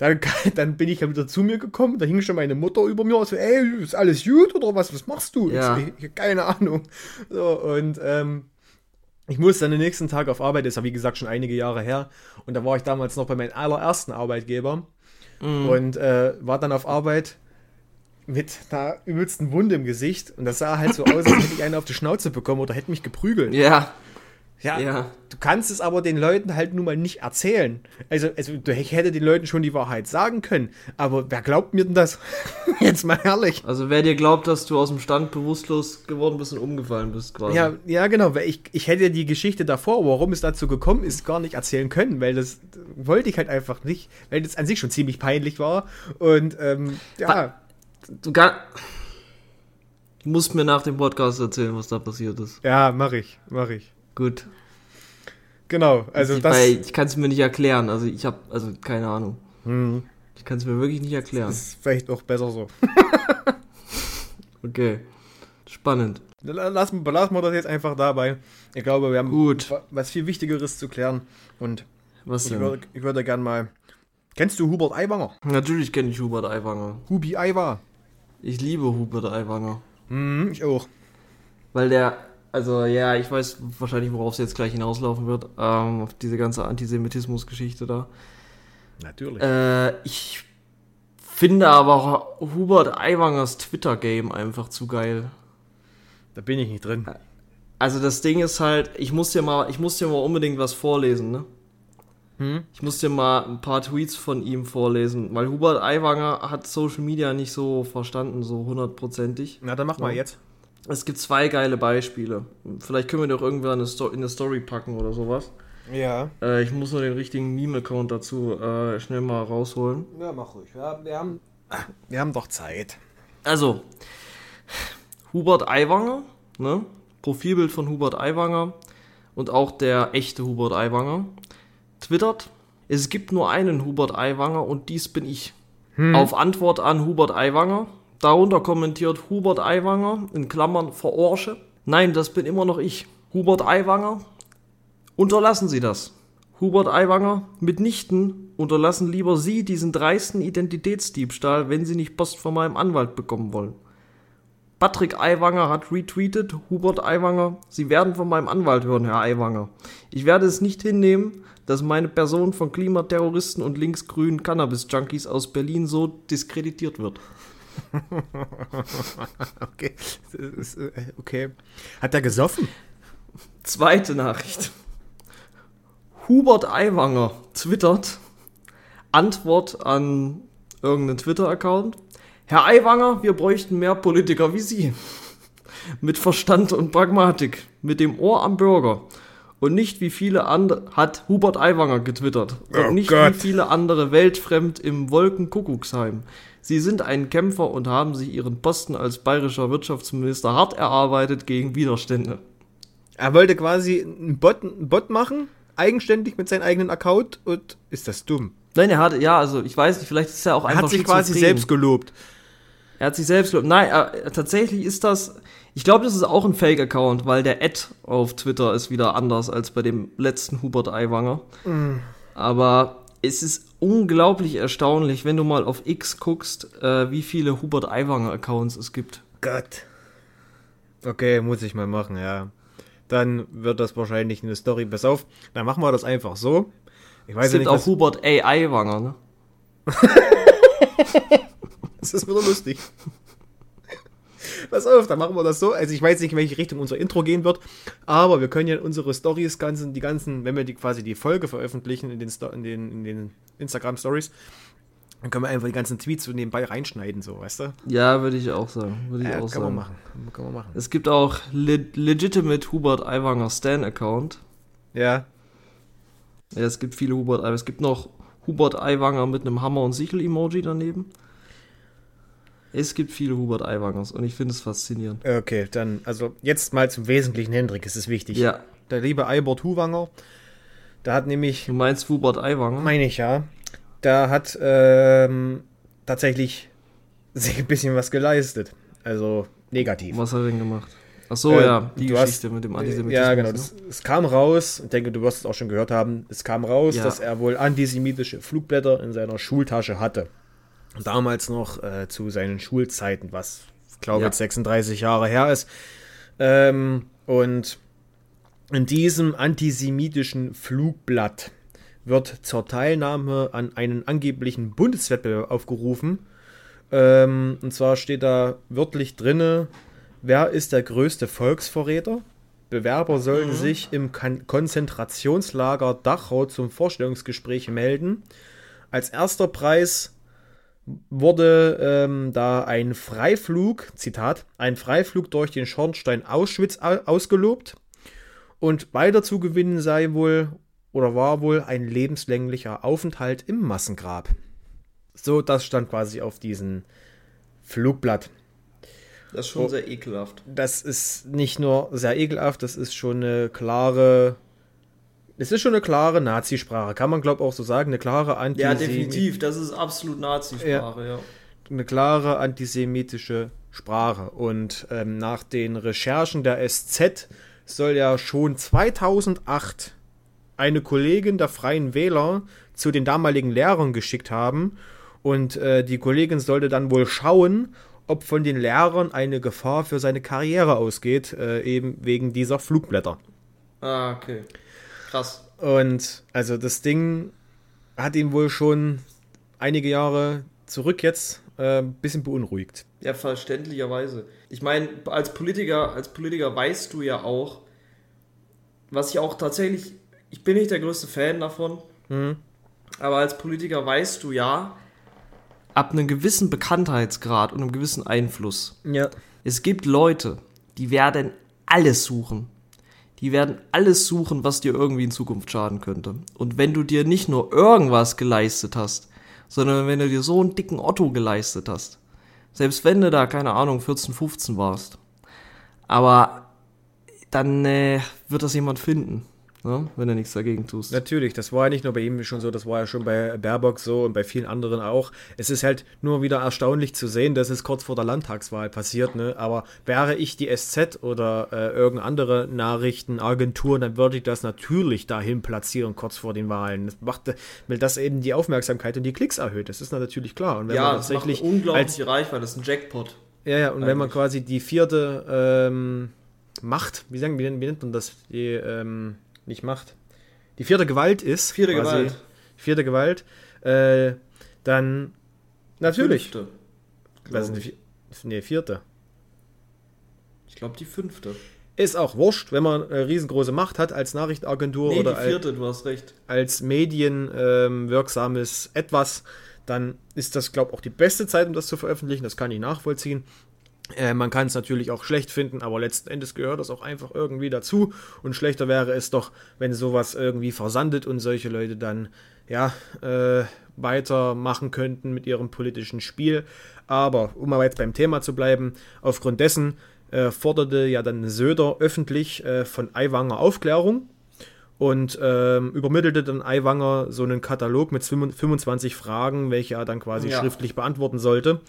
Dann, dann bin ich halt wieder zu mir gekommen, da hing schon meine Mutter über mir und so, ey, ist alles gut oder was, was machst du? Ja. Ich, so, keine Ahnung. So, und ähm, ich musste dann den nächsten Tag auf Arbeit, das ist ja wie gesagt schon einige Jahre her. Und da war ich damals noch bei meinem allerersten Arbeitgeber und äh, war dann auf Arbeit mit einer übelsten Wunde im Gesicht. Und das sah halt so aus, als hätte ich einen auf die Schnauze bekommen oder hätte mich geprügelt. Ja, Ja, ja. du kannst es aber den Leuten halt nun mal nicht erzählen. Also, also du, ich hätte den Leuten schon die Wahrheit sagen können. Aber wer glaubt mir denn das? Jetzt mal ehrlich. Also wer dir glaubt, dass du aus dem Stand bewusstlos geworden bist und umgefallen bist quasi. Ja, ja, genau, weil ich, ich hätte die Geschichte davor, warum es dazu gekommen ist, gar nicht erzählen können, weil das wollte ich halt einfach nicht, weil das an sich schon ziemlich peinlich war. Und ähm, ja, Du, kann, du musst mir nach dem Podcast erzählen, was da passiert ist. ja, mach ich, mach ich. Gut. Genau, also ich, das, weil ich kann es mir nicht erklären. Also ich habe, also keine Ahnung. Hm, Ich kann es mir wirklich nicht erklären. ist vielleicht auch besser so. Okay. Spannend. Lassen, belassen wir das jetzt einfach dabei. Ich glaube, wir haben Gut. wa- was viel Wichtigeres zu klären. Und Was ich würde, ich würde gern mal. Kennst du Hubert Aiwanger? Natürlich kenne ich Hubert Aiwanger. Hubi Aiwa. Ich liebe Hubert Aiwanger. Hm, ich auch. Weil der, also ja, ich weiß wahrscheinlich, worauf es jetzt gleich hinauslaufen wird. Ähm, auf diese ganze Antisemitismus-Geschichte da. Natürlich. Äh, ich finde aber Hubert Aiwangers Twitter-Game einfach zu geil. da bin ich nicht drin. Also das Ding ist halt, ich muss dir mal, ich muss dir mal unbedingt was vorlesen, ne? Hm? Ich muss dir mal ein paar Tweets von ihm vorlesen, weil Hubert Aiwanger hat Social Media nicht so verstanden, so hundertprozentig. Na, dann mach mal Ja. jetzt. Es gibt zwei geile Beispiele. Vielleicht können wir doch irgendwann in eine Story packen oder sowas. Ja. Äh, ich muss nur den richtigen Meme-Account dazu äh, schnell mal rausholen. Ja, mach ruhig. Wir haben, wir haben, wir haben doch Zeit. Also, Hubert Aiwanger, ne? Profilbild von Hubert Aiwanger und auch der echte Hubert Aiwanger twittert, es gibt nur einen Hubert Aiwanger und dies bin ich. Auf Antwort an Hubert Aiwanger, darunter kommentiert Hubert Aiwanger in Klammern verarsche. Nein, das bin immer noch ich. Hubert Aiwanger, unterlassen Sie das. Hubert Aiwanger, mitnichten unterlassen lieber Sie diesen dreisten Identitätsdiebstahl, wenn Sie nicht Post von meinem Anwalt bekommen wollen. Patrick Aiwanger hat retweetet, Hubert Aiwanger, Sie werden von meinem Anwalt hören, Herr Aiwanger. Ich werde es nicht hinnehmen, dass meine Person von Klimaterroristen und linksgrünen Cannabis-Junkies aus Berlin so diskreditiert wird. Okay. Das ist, äh, okay. Hat er gesoffen? Zweite Nachricht. Hubert Aiwanger twittert, Antwort an irgendeinen Twitter-Account. Herr Aiwanger, wir bräuchten mehr Politiker wie Sie. Mit Verstand und Pragmatik, mit dem Ohr am Bürger. Und nicht wie viele andere, hat Hubert Aiwanger getwittert. Und Oh nicht Gott. wie viele andere weltfremd im Wolkenkuckucksheim. Sie sind ein Kämpfer und haben sich ihren Posten als bayerischer Wirtschaftsminister hart erarbeitet gegen Widerstände. Er wollte quasi einen Bot, einen Bot machen, eigenständig mit seinem eigenen Account und ist das dumm. Nein, er hat, ja, also ich weiß nicht, vielleicht ist er auch Er einfach hat sich quasi selbst gelobt. Er hat sich selbst gelobt. Nein, er, tatsächlich ist das, ich glaube, das ist auch ein Fake-Account, weil der Ad auf Twitter ist wieder anders als bei dem letzten Hubert Aiwanger. Aber es ist unglaublich erstaunlich, wenn du mal auf X guckst, äh, wie viele Hubert Aiwanger Accounts es gibt. Gott. Okay, muss ich mal machen, ja. Dann wird das wahrscheinlich eine Story. Pass auf, dann machen wir das einfach so. Ich weiß Es ja gibt nicht, auch Hubert A. Aiwanger, ne? das ist wieder lustig. Pass auf, dann machen wir das so. Also ich weiß nicht, in welche Richtung unser Intro gehen wird, aber wir können ja unsere Stories ganzen, die ganzen, wenn wir die quasi die Folge veröffentlichen in den, Sto- in den, in den Instagram Stories, dann können wir einfach die ganzen Tweets so nebenbei reinschneiden, so, weißt du? Ja, würde ich auch sagen. Würde ich Ja, auch kann man sagen. machen. Kann man machen. Es gibt auch le legitimate Hubert Aiwanger Stan Account. Ja. Ja, es gibt viele Hubert Aiwanger. Es gibt noch Hubert Aiwanger mit einem Hammer und Sichel-Emoji daneben. Es gibt viele Hubert Aiwangers und ich finde es faszinierend. Okay, dann, also jetzt mal zum Wesentlichen, Hendrik, es ist wichtig. Ja, Der liebe Albert Huwanger, der hat nämlich du meinst Hubert Aiwanger? Meine ich ja. Da hat ähm, tatsächlich sich ein bisschen was geleistet. Also negativ. Was hat er denn gemacht? Ach so, Äh, ja, die Geschichte hast- mit dem Antisemitismus. Ja, genau. ne? Das, es kam raus, ich denke, du wirst es auch schon gehört haben, es kam raus, Ja. dass er wohl antisemitische Flugblätter in seiner Schultasche hatte. Damals noch äh, zu seinen Schulzeiten, was, ich glaube, Ja. jetzt 36 Jahre her ist. Ähm, und in diesem antisemitischen Flugblatt wird zur Teilnahme an einen angeblichen Bundeswettbewerb aufgerufen. Ähm, und zwar steht da wörtlich drinne, wer ist der größte Volksverräter? Bewerber sollen sich im Kan Konzentrationslager Dachau zum Vorstellungsgespräch melden. Als erster Preis wurde ähm, da ein Freiflug, Zitat, ein Freiflug durch den Schornstein Auschwitz au- ausgelobt. Und weiter zu gewinnen sei wohl oder war wohl ein lebenslänglicher Aufenthalt im Massengrab. So, das stand quasi auf diesem Flugblatt. Das ist schon Oh. sehr ekelhaft. Das ist nicht nur sehr ekelhaft, das ist schon eine klare. Es ist schon eine klare Nazisprache, kann man glaube auch so sagen, eine klare Anti Ja, definitiv. Das ist absolut Nazi-Sprache, ja. eine klare antisemitische Sprache. Und ähm, nach den Recherchen der SZ soll ja schon 2008 eine Kollegin der Freien Wähler zu den damaligen Lehrern geschickt haben. Und äh, die Kollegin sollte dann wohl schauen, ob von den Lehrern eine Gefahr für seine Karriere ausgeht, äh, eben wegen dieser Flugblätter. Ah, okay. Krass. Und also das Ding hat ihn wohl schon einige Jahre zurück jetzt äh, ein bisschen beunruhigt. Ja, verständlicherweise. Ich meine, als Politiker, als Politiker weißt du ja auch, was ich auch tatsächlich, ich bin nicht der größte Fan davon, aber als Politiker weißt du ja, ab einem gewissen Bekanntheitsgrad und einem gewissen Einfluss, Ja. es gibt Leute, die werden alles suchen. Die werden alles suchen, was dir irgendwie in Zukunft schaden könnte. Und wenn du dir nicht nur irgendwas geleistet hast, sondern wenn du dir so einen dicken Otto geleistet hast, selbst wenn du da, keine Ahnung, 14, 15 warst, aber dann äh, wird das jemand finden, ne? wenn du nichts dagegen tust. Natürlich, das war ja nicht nur bei ihm schon so, das war ja schon bei Baerbock so und bei vielen anderen auch. Es ist halt nur wieder erstaunlich zu sehen, dass es kurz vor der Landtagswahl passiert, ne? Aber wäre ich die SZ oder äh, irgendeine andere Nachrichtenagentur, dann würde ich das natürlich dahin platzieren, kurz vor den Wahlen. Das macht, weil das eben die Aufmerksamkeit und die Klicks erhöht. Das ist natürlich klar. Und wenn ja, man das macht tatsächlich eine als unglaubliche Reichweite, das ist ein Jackpot. Ja, ja, und wenn man Eigentlich. quasi die vierte ähm, Macht, wie, sagen, wie, nennt- wie nennt man das? Die, ähm, nicht Macht. Die vierte Gewalt ist. Vierte Gewalt. Vierte Gewalt. Äh, dann. Natürlich. Fünfte. Was ist eine, nee, vierte. Ich glaube, die fünfte. Ist auch wurscht, wenn man eine riesengroße Macht hat als Nachrichtenagentur Nee, oder die als, vierte, du hast recht. als medienwirksames Etwas, dann ist das, glaube ich, auch die beste Zeit, um das zu veröffentlichen. Das kann ich nachvollziehen. Äh, man kann es natürlich auch schlecht finden, aber letzten Endes gehört das auch einfach irgendwie dazu. Und schlechter wäre es doch, wenn sowas irgendwie versandet und solche Leute dann ja äh, weitermachen könnten mit ihrem politischen Spiel. Aber um mal jetzt beim Thema zu bleiben, aufgrund dessen äh, forderte ja dann Söder öffentlich äh, von Aiwanger Aufklärung und ähm, übermittelte dann Aiwanger so einen Katalog mit 25 Fragen, welche er dann quasi Ja. schriftlich beantworten sollte.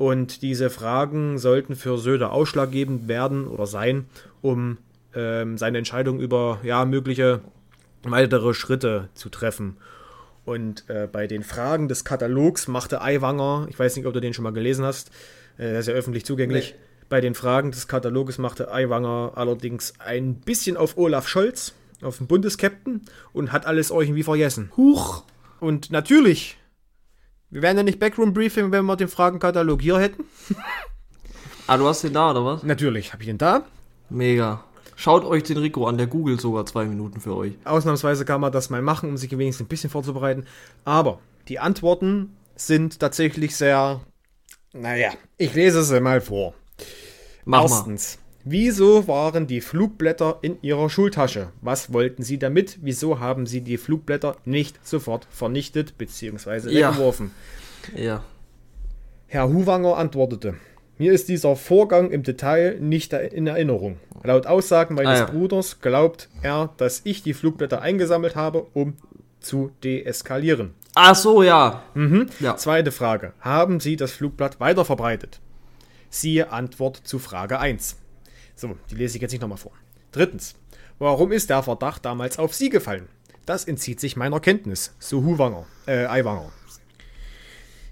Und diese Fragen sollten für Söder ausschlaggebend werden oder sein, um ähm, seine Entscheidung über ja, mögliche weitere Schritte zu treffen. Und äh, bei den Fragen des Katalogs machte Aiwanger, ich weiß nicht, ob du den schon mal gelesen hast, äh, der ist ja öffentlich zugänglich. Nee. Bei den Fragen des Kataloges machte Aiwanger allerdings ein bisschen auf Olaf Scholz, auf den Bundeskapitän, und hat alles irgendwie vergessen. Huch. Und natürlich, wir wären ja nicht Backroom-Briefing, wenn wir den Fragenkatalog hier hätten. Ah, du hast den da, oder was? Natürlich habe ich den da. Mega. Schaut euch den Rico an, der googelt sogar zwei Minuten für euch. Ausnahmsweise kann man das mal machen, um sich wenigstens ein bisschen vorzubereiten. Aber die Antworten sind tatsächlich sehr. Naja, ich lese sie mal vor. Mach Erstens. Wieso waren die Flugblätter in Ihrer Schultasche? Was wollten Sie damit? Wieso haben Sie die Flugblätter nicht sofort vernichtet bzw. Ja. weggeworfen? Ja. Herr Huwanger antwortete, mir ist dieser Vorgang im Detail nicht in Erinnerung. Laut Aussagen meines Ah, ja. Bruders glaubt er, dass ich die Flugblätter eingesammelt habe, um zu deeskalieren. Ach so, ja. Ja. Zweite Frage. Haben Sie das Flugblatt weiterverbreitet? Siehe Antwort zu Frage 1. So, die lese ich jetzt nicht nochmal vor. Drittens. Warum ist der Verdacht damals auf Sie gefallen? Das entzieht sich meiner Kenntnis. So Huwanger, äh, Aiwanger.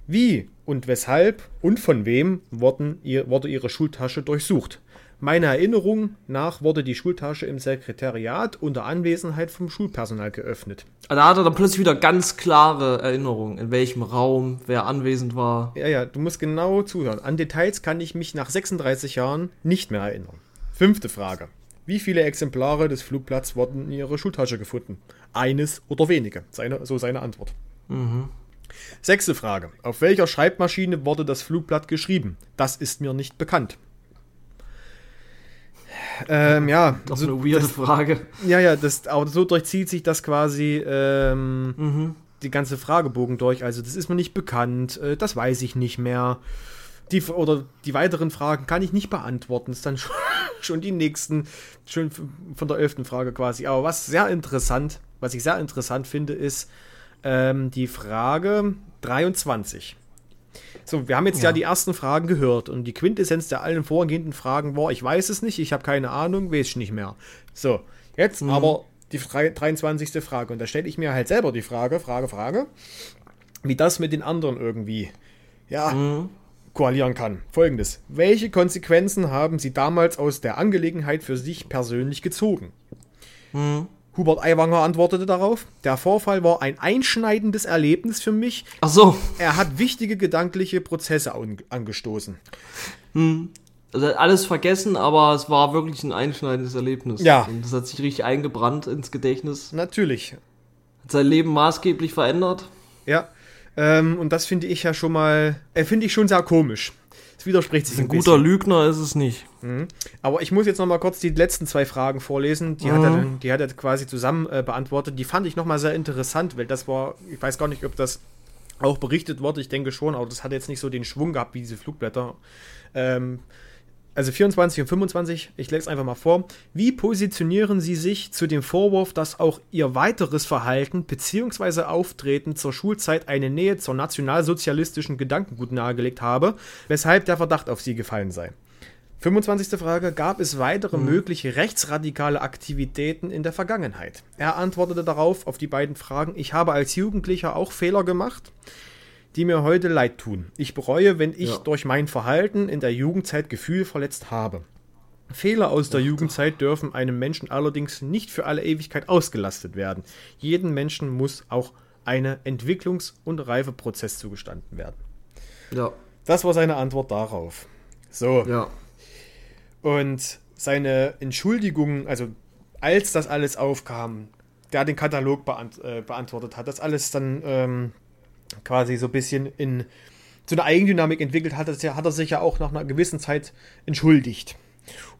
Wie und weshalb und von wem wurden ihr, wurde Ihre Schultasche durchsucht? Meiner Erinnerung nach wurde die Schultasche im Sekretariat unter Anwesenheit vom Schulpersonal geöffnet. Da hat er dann plötzlich wieder ganz klare Erinnerungen, in welchem Raum, wer anwesend war. Ja, ja, du musst genau zuhören. An Details kann ich mich nach 36 Jahren nicht mehr erinnern. Fünfte Frage. Wie viele Exemplare des Flugblatts wurden in Ihrer Schultasche gefunden? Eines oder wenige? Seine, so seine Antwort. Sechste Frage. Auf welcher Schreibmaschine wurde das Flugblatt geschrieben? Das ist mir nicht bekannt. Ähm, ja, Das so- ist eine weirde Frage. ja, ja, das, aber so durchzieht sich das quasi ähm, die ganze Fragebogen durch. Also, das ist mir nicht bekannt, äh, das weiß ich nicht mehr. Die, oder die weiteren Fragen kann ich nicht beantworten. Das ist dann schon, schon die nächsten, schon von der elften Frage quasi. Aber was sehr interessant, was ich sehr interessant finde, ist ähm, die Frage 23. So, wir haben jetzt ja. Ja. die ersten Fragen gehört und die Quintessenz der allen vorgehenden Fragen war, ich weiß es nicht, ich habe keine Ahnung, weiß ich nicht mehr. So, jetzt aber die drei- 23. Frage und da stelle ich mir halt selber die Frage, Frage, Frage, wie das mit den anderen irgendwie, ja, koalieren kann. Folgendes, welche Konsequenzen haben Sie damals aus der Angelegenheit für sich persönlich gezogen? Hubert Aiwanger antwortete darauf, der Vorfall war ein einschneidendes Erlebnis für mich, Ach so. er hat wichtige gedankliche Prozesse an, angestoßen. Also er hat alles vergessen, aber es war wirklich ein einschneidendes Erlebnis. Ja. Und das hat sich richtig eingebrannt ins Gedächtnis. Natürlich. Hat sein Leben maßgeblich verändert. Ja. Ähm, und das finde ich ja schon mal, äh, finde ich schon sehr komisch. Es widerspricht sich Ein ein guter bisschen. Lügner ist es nicht. Aber ich muss jetzt noch mal kurz die letzten zwei Fragen vorlesen. Die, hat, er, dann- die hat er quasi zusammen äh, beantwortet. Die fand ich noch mal sehr interessant, weil das war, ich weiß gar nicht, ob das auch berichtet wurde. Ich denke schon, aber das hat jetzt nicht so den Schwung gehabt wie diese Flugblätter. Ähm, also 24 und 25, ich lese es einfach mal vor. Wie positionieren Sie sich zu dem Vorwurf, dass auch Ihr weiteres Verhalten bzw. Auftreten zur Schulzeit eine Nähe zur nationalsozialistischen Gedankengut nahegelegt habe, weshalb der Verdacht auf Sie gefallen sei? 25. Frage. Gab es weitere mögliche rechtsradikale Aktivitäten in der Vergangenheit? Er antwortete darauf auf die beiden Fragen. Ich habe als Jugendlicher auch Fehler gemacht, die mir heute leid tun. Ich bereue, wenn ich Ja. durch mein Verhalten in der Jugendzeit Gefühl verletzt habe. Fehler aus der Jugendzeit dürfen einem Menschen allerdings nicht für alle Ewigkeit ausgelastet werden. Jedem Menschen muss auch eine Entwicklungs- und Reifeprozess zugestanden werden. Ja. Das war seine Antwort darauf. So. Ja. Und seine Entschuldigung, also als das alles aufkam, der den Katalog beant äh, beantwortet hat, das alles dann ähm, quasi so ein bisschen in so eine Eigendynamik entwickelt hat, das hat er sich ja auch nach einer gewissen Zeit entschuldigt.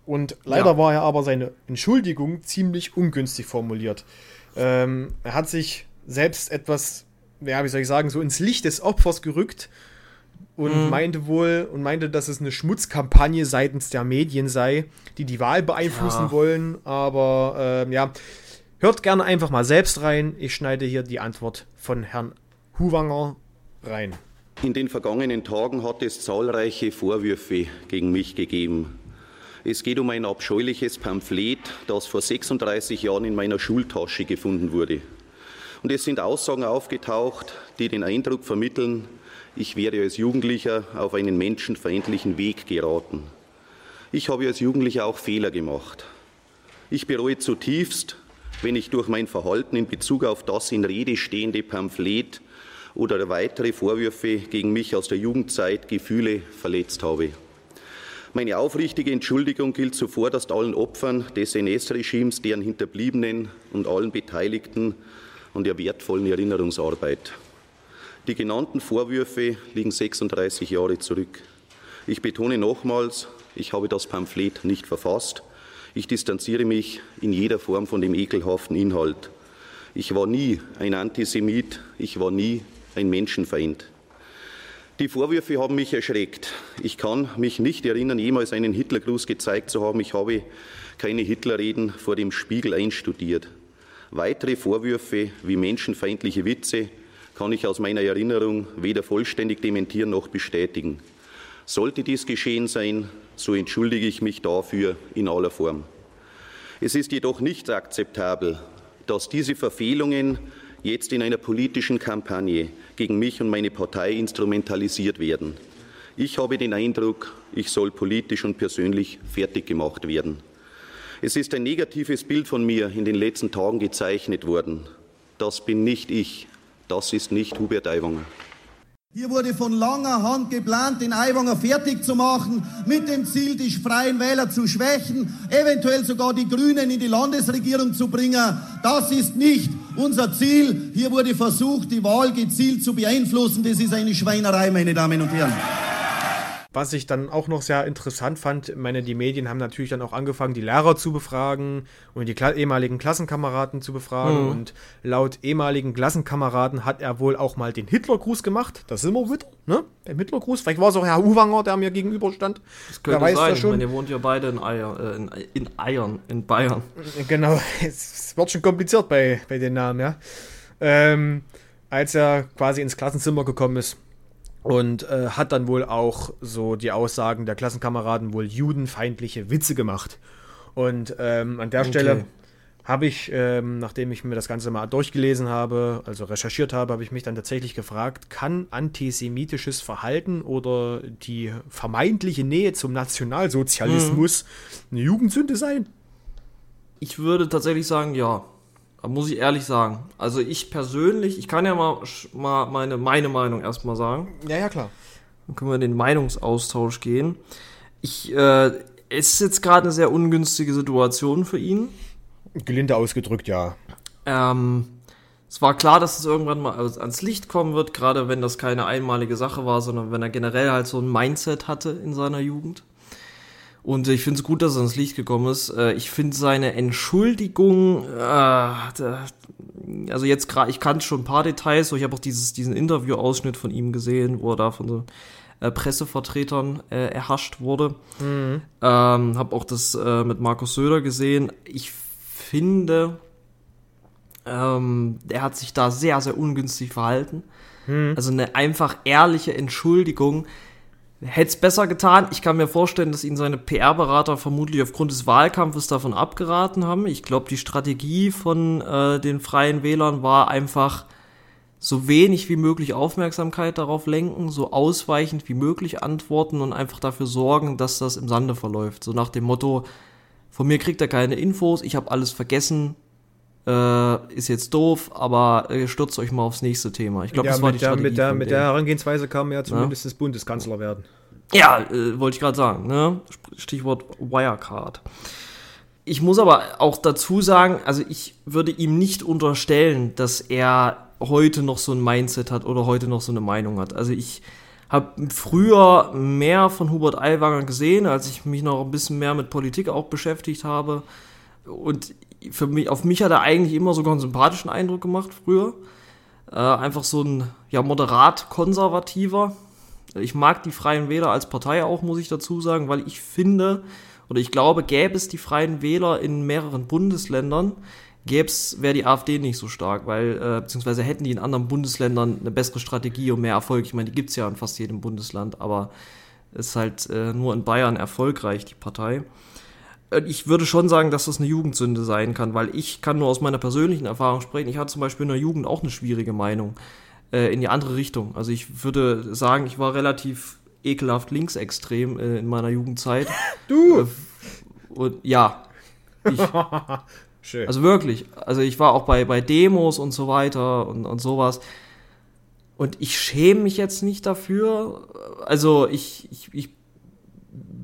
Und leider Ja. war ja aber seine Entschuldigung ziemlich ungünstig formuliert. Ähm, er hat sich selbst etwas, ja, wie soll ich sagen, so ins Licht des Opfers gerückt und meinte wohl und meinte, dass es eine Schmutzkampagne seitens der Medien sei, die die Wahl beeinflussen Ja. wollen. Aber ähm, ja, hört gerne einfach mal selbst rein. Ich schneide hier die Antwort von Herrn Huwanger rein. In den vergangenen Tagen hat es zahlreiche Vorwürfe gegen mich gegeben. Es geht um ein abscheuliches Pamphlet, das vor 36 Jahren in meiner Schultasche gefunden wurde. Und es sind Aussagen aufgetaucht, die den Eindruck vermitteln, ich wäre als Jugendlicher auf einen menschenfeindlichen Weg geraten. Ich habe als Jugendlicher auch Fehler gemacht. Ich bereue zutiefst, wenn ich durch mein Verhalten in Bezug auf das in Rede stehende Pamphlet oder weitere Vorwürfe gegen mich aus der Jugendzeit Gefühle verletzt habe. Meine aufrichtige Entschuldigung gilt zuvorderst allen Opfern des NS-Regimes, deren Hinterbliebenen und allen Beteiligten an der wertvollen Erinnerungsarbeit. Die genannten Vorwürfe liegen 36 Jahre zurück. Ich betone nochmals, ich habe das Pamphlet nicht verfasst. Ich distanziere mich in jeder Form von dem ekelhaften Inhalt. Ich war nie ein Antisemit, ich war nie ein Menschenfeind. Die Vorwürfe haben mich erschreckt. Ich kann mich nicht erinnern, jemals einen Hitlergruß gezeigt zu haben. Ich habe keine Hitlerreden vor dem Spiegel einstudiert. Weitere Vorwürfe wie menschenfeindliche Witze kann ich aus meiner Erinnerung weder vollständig dementieren noch bestätigen. Sollte dies geschehen sein, so entschuldige ich mich dafür in aller Form. Es ist jedoch nicht akzeptabel, dass diese Verfehlungen jetzt in einer politischen Kampagne gegen mich und meine Partei instrumentalisiert werden. Ich habe den Eindruck, ich soll politisch und persönlich fertig gemacht werden. Es ist ein negatives Bild von mir in den letzten Tagen gezeichnet worden. Das bin nicht ich. Das ist nicht Hubert Aiwanger. Hier wurde von langer Hand geplant, den Aiwanger fertig zu machen, mit dem Ziel, die freien Wähler zu schwächen, eventuell sogar die Grünen in die Landesregierung zu bringen. Das ist nicht unser Ziel. Hier wurde versucht, die Wahl gezielt zu beeinflussen. Das ist eine Schweinerei, meine Damen und Herren. Was ich dann auch noch sehr interessant fand, meine, die Medien haben natürlich dann auch angefangen, die Lehrer zu befragen und die Kla ehemaligen Klassenkameraden zu befragen. Mhm. Und laut ehemaligen Klassenkameraden hat er wohl auch mal den Hitlergruß gemacht. Da sind wir wieder, ne? Der Hitlergruß. Vielleicht war es auch Herr Uwanger, der mir gegenüberstand. Das könnte Wer weiß sein. das schon. Meine, ihr wohnt ja beide in Eiern, äh, in, in Eiern, in Bayern. Genau, es wird schon kompliziert bei, bei den Namen, ja. Ähm, als er quasi ins Klassenzimmer gekommen ist und äh, hat dann wohl auch so die Aussagen der Klassenkameraden wohl judenfeindliche Witze gemacht. Und ähm, an der Okay. Stelle habe ich, ähm, nachdem ich mir das Ganze mal durchgelesen habe, also recherchiert habe, habe ich mich dann tatsächlich gefragt, kann antisemitisches Verhalten oder die vermeintliche Nähe zum Nationalsozialismus eine Jugendsünde sein? Ich würde tatsächlich sagen, ja. Muss ich ehrlich sagen. Also ich persönlich, ich kann ja mal, mal meine, meine Meinung erstmal sagen. Ja, ja, klar. Dann können wir in den Meinungsaustausch gehen. Ich, äh, es ist jetzt gerade eine sehr ungünstige Situation für ihn. Gelinde ausgedrückt, ja. Ähm, es war klar, dass es irgendwann mal ans- ans Licht kommen wird, gerade wenn das keine einmalige Sache war, sondern wenn er generell halt so ein Mindset hatte in seiner Jugend. Und ich finde es gut, dass er ans Licht gekommen ist. Äh, Ich finde seine Entschuldigung, äh, also jetzt gerade, ich kannte schon ein paar Details, so ich habe auch dieses, diesen Interview-Ausschnitt von ihm gesehen, wo er da von so äh, Pressevertretern äh, erhascht wurde. Ähm, habe auch das äh, mit Markus Söder gesehen. Ich finde, ähm, er hat sich da sehr, sehr ungünstig verhalten. Also eine einfach ehrliche Entschuldigung. Hätte es besser getan. Ich kann mir vorstellen, dass ihn seine PR-Berater vermutlich aufgrund des Wahlkampfes davon abgeraten haben. Ich glaube, die Strategie von äh, den Freien Wählern war einfach so wenig wie möglich Aufmerksamkeit darauf lenken, so ausweichend wie möglich antworten und einfach dafür sorgen, dass das im Sande verläuft. So nach dem Motto, von mir kriegt er keine Infos, ich habe alles vergessen, äh, ist jetzt doof, aber äh, stürzt euch mal aufs nächste Thema. Ich glaube, ja, das war die mit, der, Strategie mit, der, mit der Herangehensweise kann man ja zumindest Bundeskanzler werden. Ja, äh, wollte ich gerade sagen, ne? Stichwort Wirecard. Ich muss aber auch dazu sagen, also ich würde ihm nicht unterstellen, dass er heute noch so ein Mindset hat oder heute noch so eine Meinung hat. Also ich habe früher mehr von Hubert Aiwanger gesehen, als ich mich noch ein bisschen mehr mit Politik auch beschäftigt habe. Und für mich, auf mich hat er eigentlich immer sogar einen sympathischen Eindruck gemacht früher. Äh, einfach so ein ja, moderat konservativer. Ich mag die Freien Wähler als Partei auch, muss ich dazu sagen, weil ich finde, oder ich glaube, gäbe es die Freien Wähler in mehreren Bundesländern, gäbe es, wäre die AfD nicht so stark, weil, äh, beziehungsweise hätten die in anderen Bundesländern eine bessere Strategie und mehr Erfolg. Ich meine, die gibt's ja in fast jedem Bundesland, aber ist halt äh, nur in Bayern erfolgreich, die Partei. Äh, ich würde schon sagen, dass das eine Jugendsünde sein kann, weil ich kann nur aus meiner persönlichen Erfahrung sprechen. Ich hatte zum Beispiel in der Jugend auch eine schwierige Meinung äh, in die andere Richtung. Also ich würde sagen, ich war relativ ekelhaft linksextrem äh, in meiner Jugendzeit. Du! Äh, und ja, ich, Schön. also wirklich. Also ich war auch bei, bei Demos und so weiter und, und sowas. Und ich schäme mich jetzt nicht dafür. Also ich, ich, ich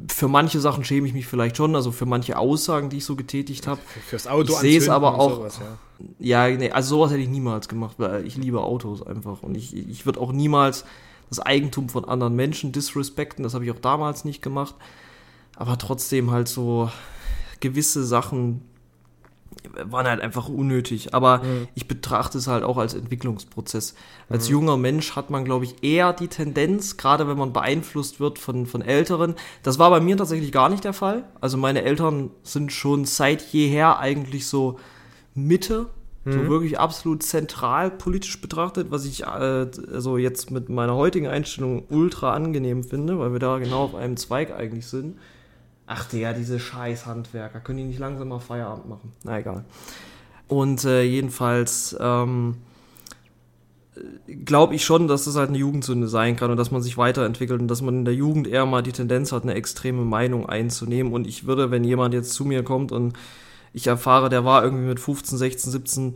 für manche Sachen schäme ich mich vielleicht schon, also für manche Aussagen, die ich so getätigt habe. Fürs Auto ich sehe es aber auch. sowas, ja. Ja, nee, also sowas hätte ich niemals gemacht, weil ich liebe Autos einfach. Und ich, ich würde auch niemals das Eigentum von anderen Menschen disrespekten. Das habe ich auch damals nicht gemacht. Aber trotzdem halt so gewisse Sachen waren halt einfach unnötig. Aber ich betrachte es halt auch als Entwicklungsprozess. Als junger Mensch hat man, glaube ich, eher die Tendenz, gerade wenn man beeinflusst wird von, von Älteren. Das war bei mir tatsächlich gar nicht der Fall. Also meine Eltern sind schon seit jeher eigentlich so Mitte, so wirklich absolut zentral politisch betrachtet, was ich äh, also jetzt mit meiner heutigen Einstellung ultra angenehm finde, weil wir da genau auf einem Zweig eigentlich sind. Ach ja, diese scheiß Handwerker, können die nicht langsam mal Feierabend machen? Na egal. Und äh, jedenfalls ähm, glaube ich schon, dass das halt eine Jugendsünde sein kann und dass man sich weiterentwickelt und dass man in der Jugend eher mal die Tendenz hat, eine extreme Meinung einzunehmen. Und ich würde, wenn jemand jetzt zu mir kommt und ich erfahre, der war irgendwie mit 15, 16, 17,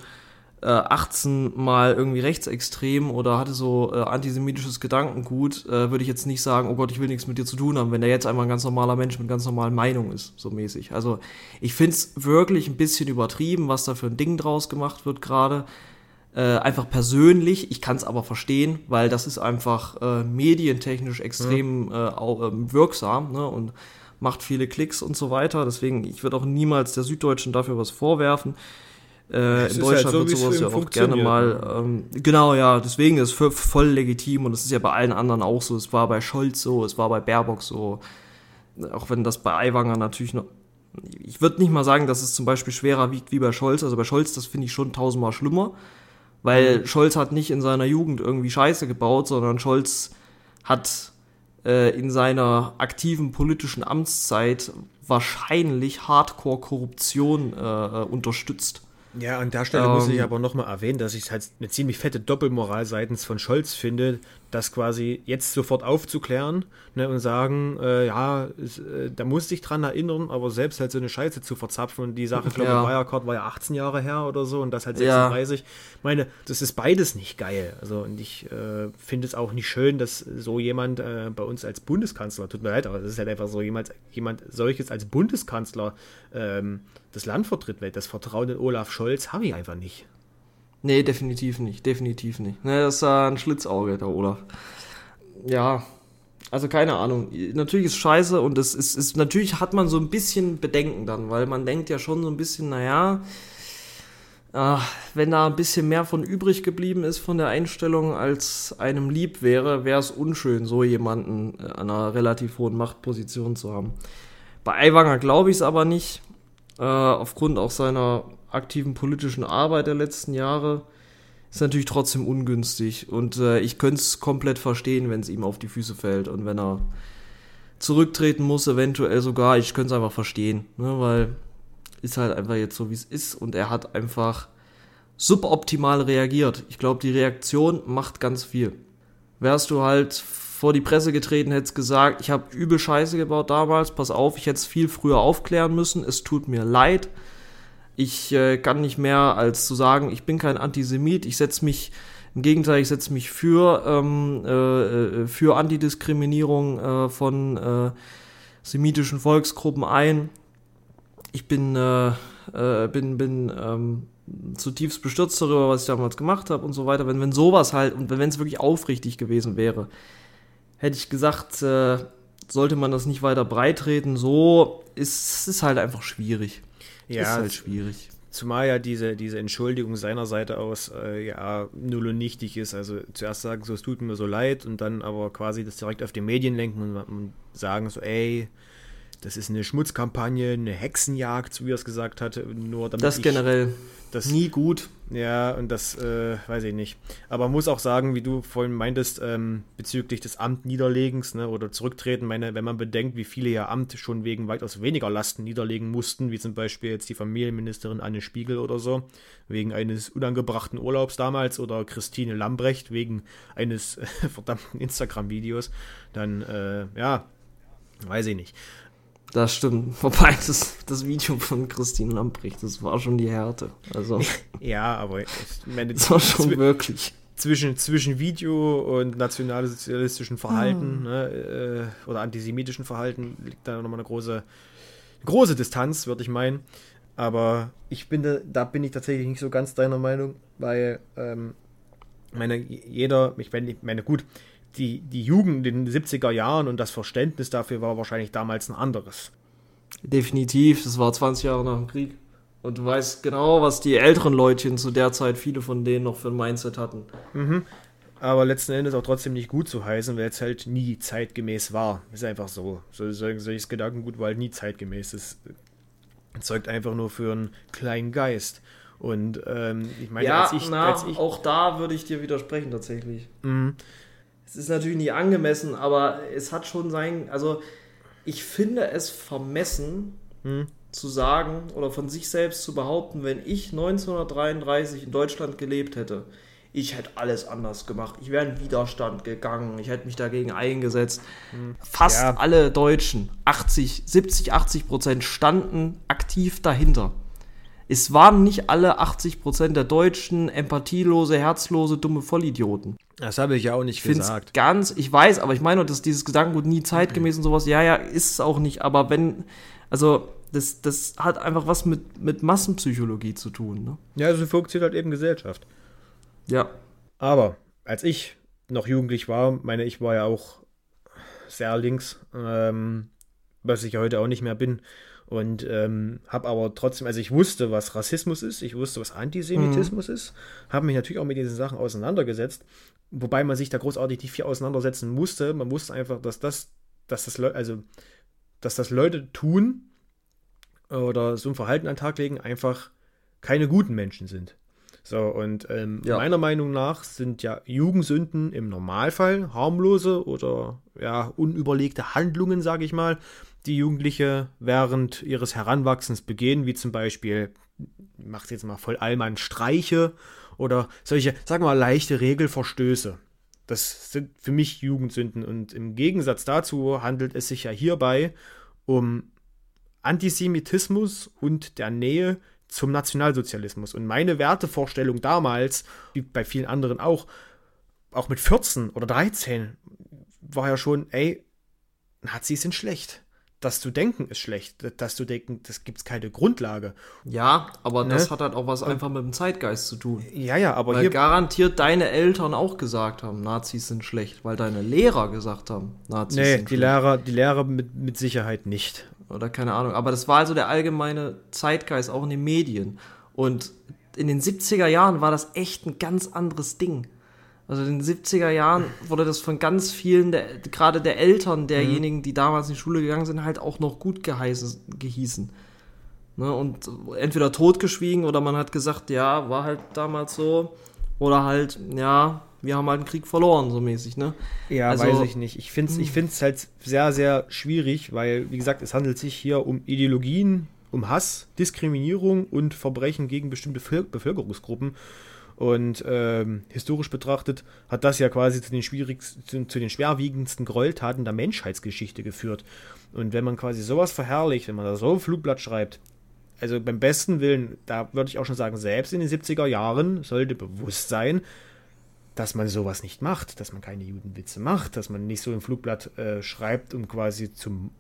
äh, 18 mal irgendwie rechtsextrem oder hatte so äh, antisemitisches Gedankengut, äh, würde ich jetzt nicht sagen, oh Gott, ich will nichts mit dir zu tun haben, wenn der jetzt einmal ein ganz normaler Mensch mit ganz normalen Meinungen ist, so mäßig. Also ich finde es wirklich ein bisschen übertrieben, was da für ein Ding draus gemacht wird gerade. Äh, einfach persönlich, ich kann es aber verstehen, weil das ist einfach äh, medientechnisch extrem äh, au- ähm, wirksam ne, und macht viele Klicks und so weiter. Deswegen, ich würde auch niemals der Süddeutschen dafür was vorwerfen. Äh, in halt Deutschland so, wird sowas ja auch gerne mal, ähm, genau, ja, deswegen ist es voll, legitim und es ist ja bei allen anderen auch so. Es war bei Scholz so, es war bei Baerbock so, auch wenn das bei Aiwanger natürlich noch, ich würde nicht mal sagen, dass es zum Beispiel schwerer wiegt wie bei Scholz. Also bei Scholz, das finde ich schon tausendmal schlimmer, weil Scholz hat nicht in seiner Jugend irgendwie Scheiße gebaut, sondern Scholz hat äh, in seiner aktiven politischen Amtszeit wahrscheinlich Hardcore-Korruption äh, äh, unterstützt. Ja, an der Stelle muss ich Ähm, aber nochmal erwähnen, dass ich es halt eine ziemlich fette Doppelmoral seitens von Scholz finde, das quasi jetzt sofort aufzuklären ne, und sagen, äh, ja, es, äh, da muss ich dran erinnern, aber selbst halt so eine Scheiße zu verzapfen und die Sache, glaube Ja. ich, Wirecard war ja 18 Jahre her oder so und das halt Ja. 36. Ich meine, das ist beides nicht geil. Also und ich äh, finde es auch nicht schön, dass so jemand äh, bei uns als Bundeskanzler, tut mir leid, aber das ist halt einfach so jemand, jemand solches als Bundeskanzler ähm, das Land vertritt, weil das Vertrauen in Olaf Scholz habe ich einfach nicht. Nee, definitiv nicht, definitiv nicht. Ne, das ist ein Schlitzauge, der Olaf. Ja, also keine Ahnung. Natürlich ist scheiße und es ist, ist, natürlich hat man so ein bisschen Bedenken dann, weil man denkt ja schon so ein bisschen, naja, ah, wenn da ein bisschen mehr von übrig geblieben ist von der Einstellung, als einem lieb wäre, wäre es unschön, so jemanden äh, an einer relativ hohen Machtposition zu haben. Bei Aiwanger glaube ich es aber nicht, äh, aufgrund auch seiner aktiven politischen Arbeit der letzten Jahre. Ist natürlich trotzdem ungünstig und äh, ich könnte es komplett verstehen, wenn es ihm auf die Füße fällt und wenn er zurücktreten muss, eventuell sogar. Ich könnte es einfach verstehen, ne, weil ist halt einfach jetzt so, wie es ist und er hat einfach suboptimal reagiert. Ich glaube, die Reaktion macht ganz viel. Wärst du halt vor die Presse getreten, hättest gesagt, ich habe übel Scheiße gebaut damals, pass auf, ich hätte es viel früher aufklären müssen, es tut mir leid. Ich äh, kann nicht mehr als zu sagen, ich bin kein Antisemit, ich setze mich, im Gegenteil, ich setze mich für, ähm, äh, äh, für Antidiskriminierung äh, von äh, semitischen Volksgruppen ein. Ich bin, äh, bin, bin ähm, zutiefst bestürzt darüber, was ich damals gemacht habe und so weiter. Wenn, wenn sowas halt, und wenn es wirklich aufrichtig gewesen wäre, hätte ich gesagt, äh, sollte man das nicht weiter breitreten. So ist es halt einfach schwierig. ist halt schwierig. Zumal ja diese, diese Entschuldigung seiner Seite aus äh, ja null und nichtig ist. Also zuerst sagen so, es tut mir so leid und dann aber quasi das direkt auf die Medien lenken und, und sagen so, ey, das ist eine Schmutzkampagne, eine Hexenjagd, wie er es gesagt hat, nur damit Das ich generell das nie gut. Ja, und das äh, weiß ich nicht. Aber man muss auch sagen, wie du vorhin meintest, ähm, bezüglich des Amtniederlegens ne, oder Zurücktreten, meine, wenn man bedenkt, wie viele ja Amt schon wegen weitaus weniger Lasten niederlegen mussten, wie zum Beispiel jetzt die Familienministerin Anne Spiegel oder so, wegen eines unangebrachten Urlaubs damals oder Christine Lambrecht wegen eines äh, verdammten Instagram-Videos, dann, äh, ja, weiß ich nicht. Das stimmt. Wobei das, das Video von Christine Lamprecht, das war schon die Härte. Also, Ja, aber ich meine, das war schon wirklich. zwischen, zwischen Video und nationalsozialistischen Verhalten ne, äh, oder antisemitischen Verhalten liegt da nochmal eine große, große Distanz, würde ich meinen. Aber ich bin da, da bin ich tatsächlich nicht so ganz deiner Meinung, weil ähm, meine, jeder, ich meine, ich meine gut, die, die Jugend in den 70er Jahren und das Verständnis dafür war wahrscheinlich damals ein anderes. Definitiv, das war 20 Jahre nach dem Krieg. Und du weißt genau, was die älteren Leutchen zu der Zeit, viele von denen noch für ein Mindset hatten. Aber letzten Endes auch trotzdem nicht gut zu heißen, weil es halt nie zeitgemäß war. Ist einfach so. So so- solches Gedankengut war halt nie zeitgemäß. Es zeugt einfach nur für einen kleinen Geist. Und ähm, ich meine, ja, als ich, na, als ich auch da würde ich dir widersprechen tatsächlich. Mhm. Es ist natürlich nicht angemessen, aber es hat schon sein, also ich finde es vermessen Mhm. zu sagen oder von sich selbst zu behaupten, wenn ich 1933 in Deutschland gelebt hätte, ich hätte alles anders gemacht. Ich wäre in Widerstand gegangen, ich hätte mich dagegen eingesetzt. Fast Ja. alle Deutschen, 80, 70, 80 Prozent standen aktiv dahinter. Es waren nicht alle 80 Prozent der Deutschen empathielose, herzlose, dumme Vollidioten. das habe ich ja auch nicht Ich finde es gesagt. ganz, ich weiß, aber ich meine, dass dieses Gedankengut nie zeitgemäß und sowas, ja, ja, ist es auch nicht, aber wenn, also, das, das hat einfach was mit, mit Massenpsychologie zu tun, ne? Ja, so funktioniert halt eben Gesellschaft. Ja. Aber als ich noch jugendlich war, meine ich war ja auch sehr links, ähm, was ich ja heute auch nicht mehr bin. Und ähm, habe aber trotzdem, also ich wusste, was Rassismus ist, ich wusste, was Antisemitismus ist, habe mich natürlich auch mit diesen Sachen auseinandergesetzt, wobei man sich da großartig nicht viel auseinandersetzen musste. Man wusste einfach, dass das, dass das, Leu- also, dass das Leute tun oder so ein Verhalten an den Tag legen, einfach keine guten Menschen sind. So, und ähm, Ja. meiner Meinung nach sind ja Jugendsünden im Normalfall harmlose oder ja, unüberlegte Handlungen, sage ich mal, die Jugendliche während ihres Heranwachsens begehen, wie zum Beispiel, macht jetzt mal voll Allmann Streiche oder solche, sagen wir mal, leichte Regelverstöße. Das sind für mich Jugendsünden und im Gegensatz dazu handelt es sich ja hierbei um Antisemitismus und der Nähe zum Nationalsozialismus. Und meine Wertevorstellung damals, wie bei vielen anderen auch, auch mit 14 oder 13, war ja schon, ey, Nazis sind schlecht. Das zu denken ist schlecht. Das zu denken, das gibt es keine Grundlage. Ja, aber das Ne? hat halt auch was einfach mit dem Zeitgeist zu tun. Ja, ja, aber Weil hier. garantiert deine Eltern auch gesagt haben, Nazis sind schlecht, weil deine Lehrer gesagt haben, Nazis Nee, sind die schlecht. Lehrer, die Lehrer mit, mit Sicherheit nicht. Oder keine Ahnung. Aber das war also der allgemeine Zeitgeist, auch in den Medien. Und in den 70er Jahren war das echt ein ganz anderes Ding. Also in den 70er Jahren wurde das von ganz vielen, der, gerade der Eltern derjenigen, die damals in die Schule gegangen sind, halt auch noch gut geheißen, gehießen. Ne? Und entweder totgeschwiegen oder man hat gesagt, ja, war halt damals so. Oder halt, ja, wir haben halt einen Krieg verloren, so mäßig, ne? Ja, Also- weiß ich nicht. Ich finde es ich find's halt sehr, sehr schwierig, weil, wie gesagt, es handelt sich hier um Ideologien, um Hass, Diskriminierung und Verbrechen gegen bestimmte Völ- Bevölkerungsgruppen. Und ähm, historisch betrachtet hat das ja quasi zu den schwierigsten, zu, den schwerwiegendsten Gräueltaten der Menschheitsgeschichte geführt. Und wenn man quasi sowas verherrlicht, wenn man da so ein Flugblatt schreibt, also beim besten Willen, da würde ich auch schon sagen, selbst in den 70er Jahren sollte bewusst sein, dass man sowas nicht macht, dass man keine Judenwitze macht, dass man nicht so im Flugblatt äh, schreibt und quasi zum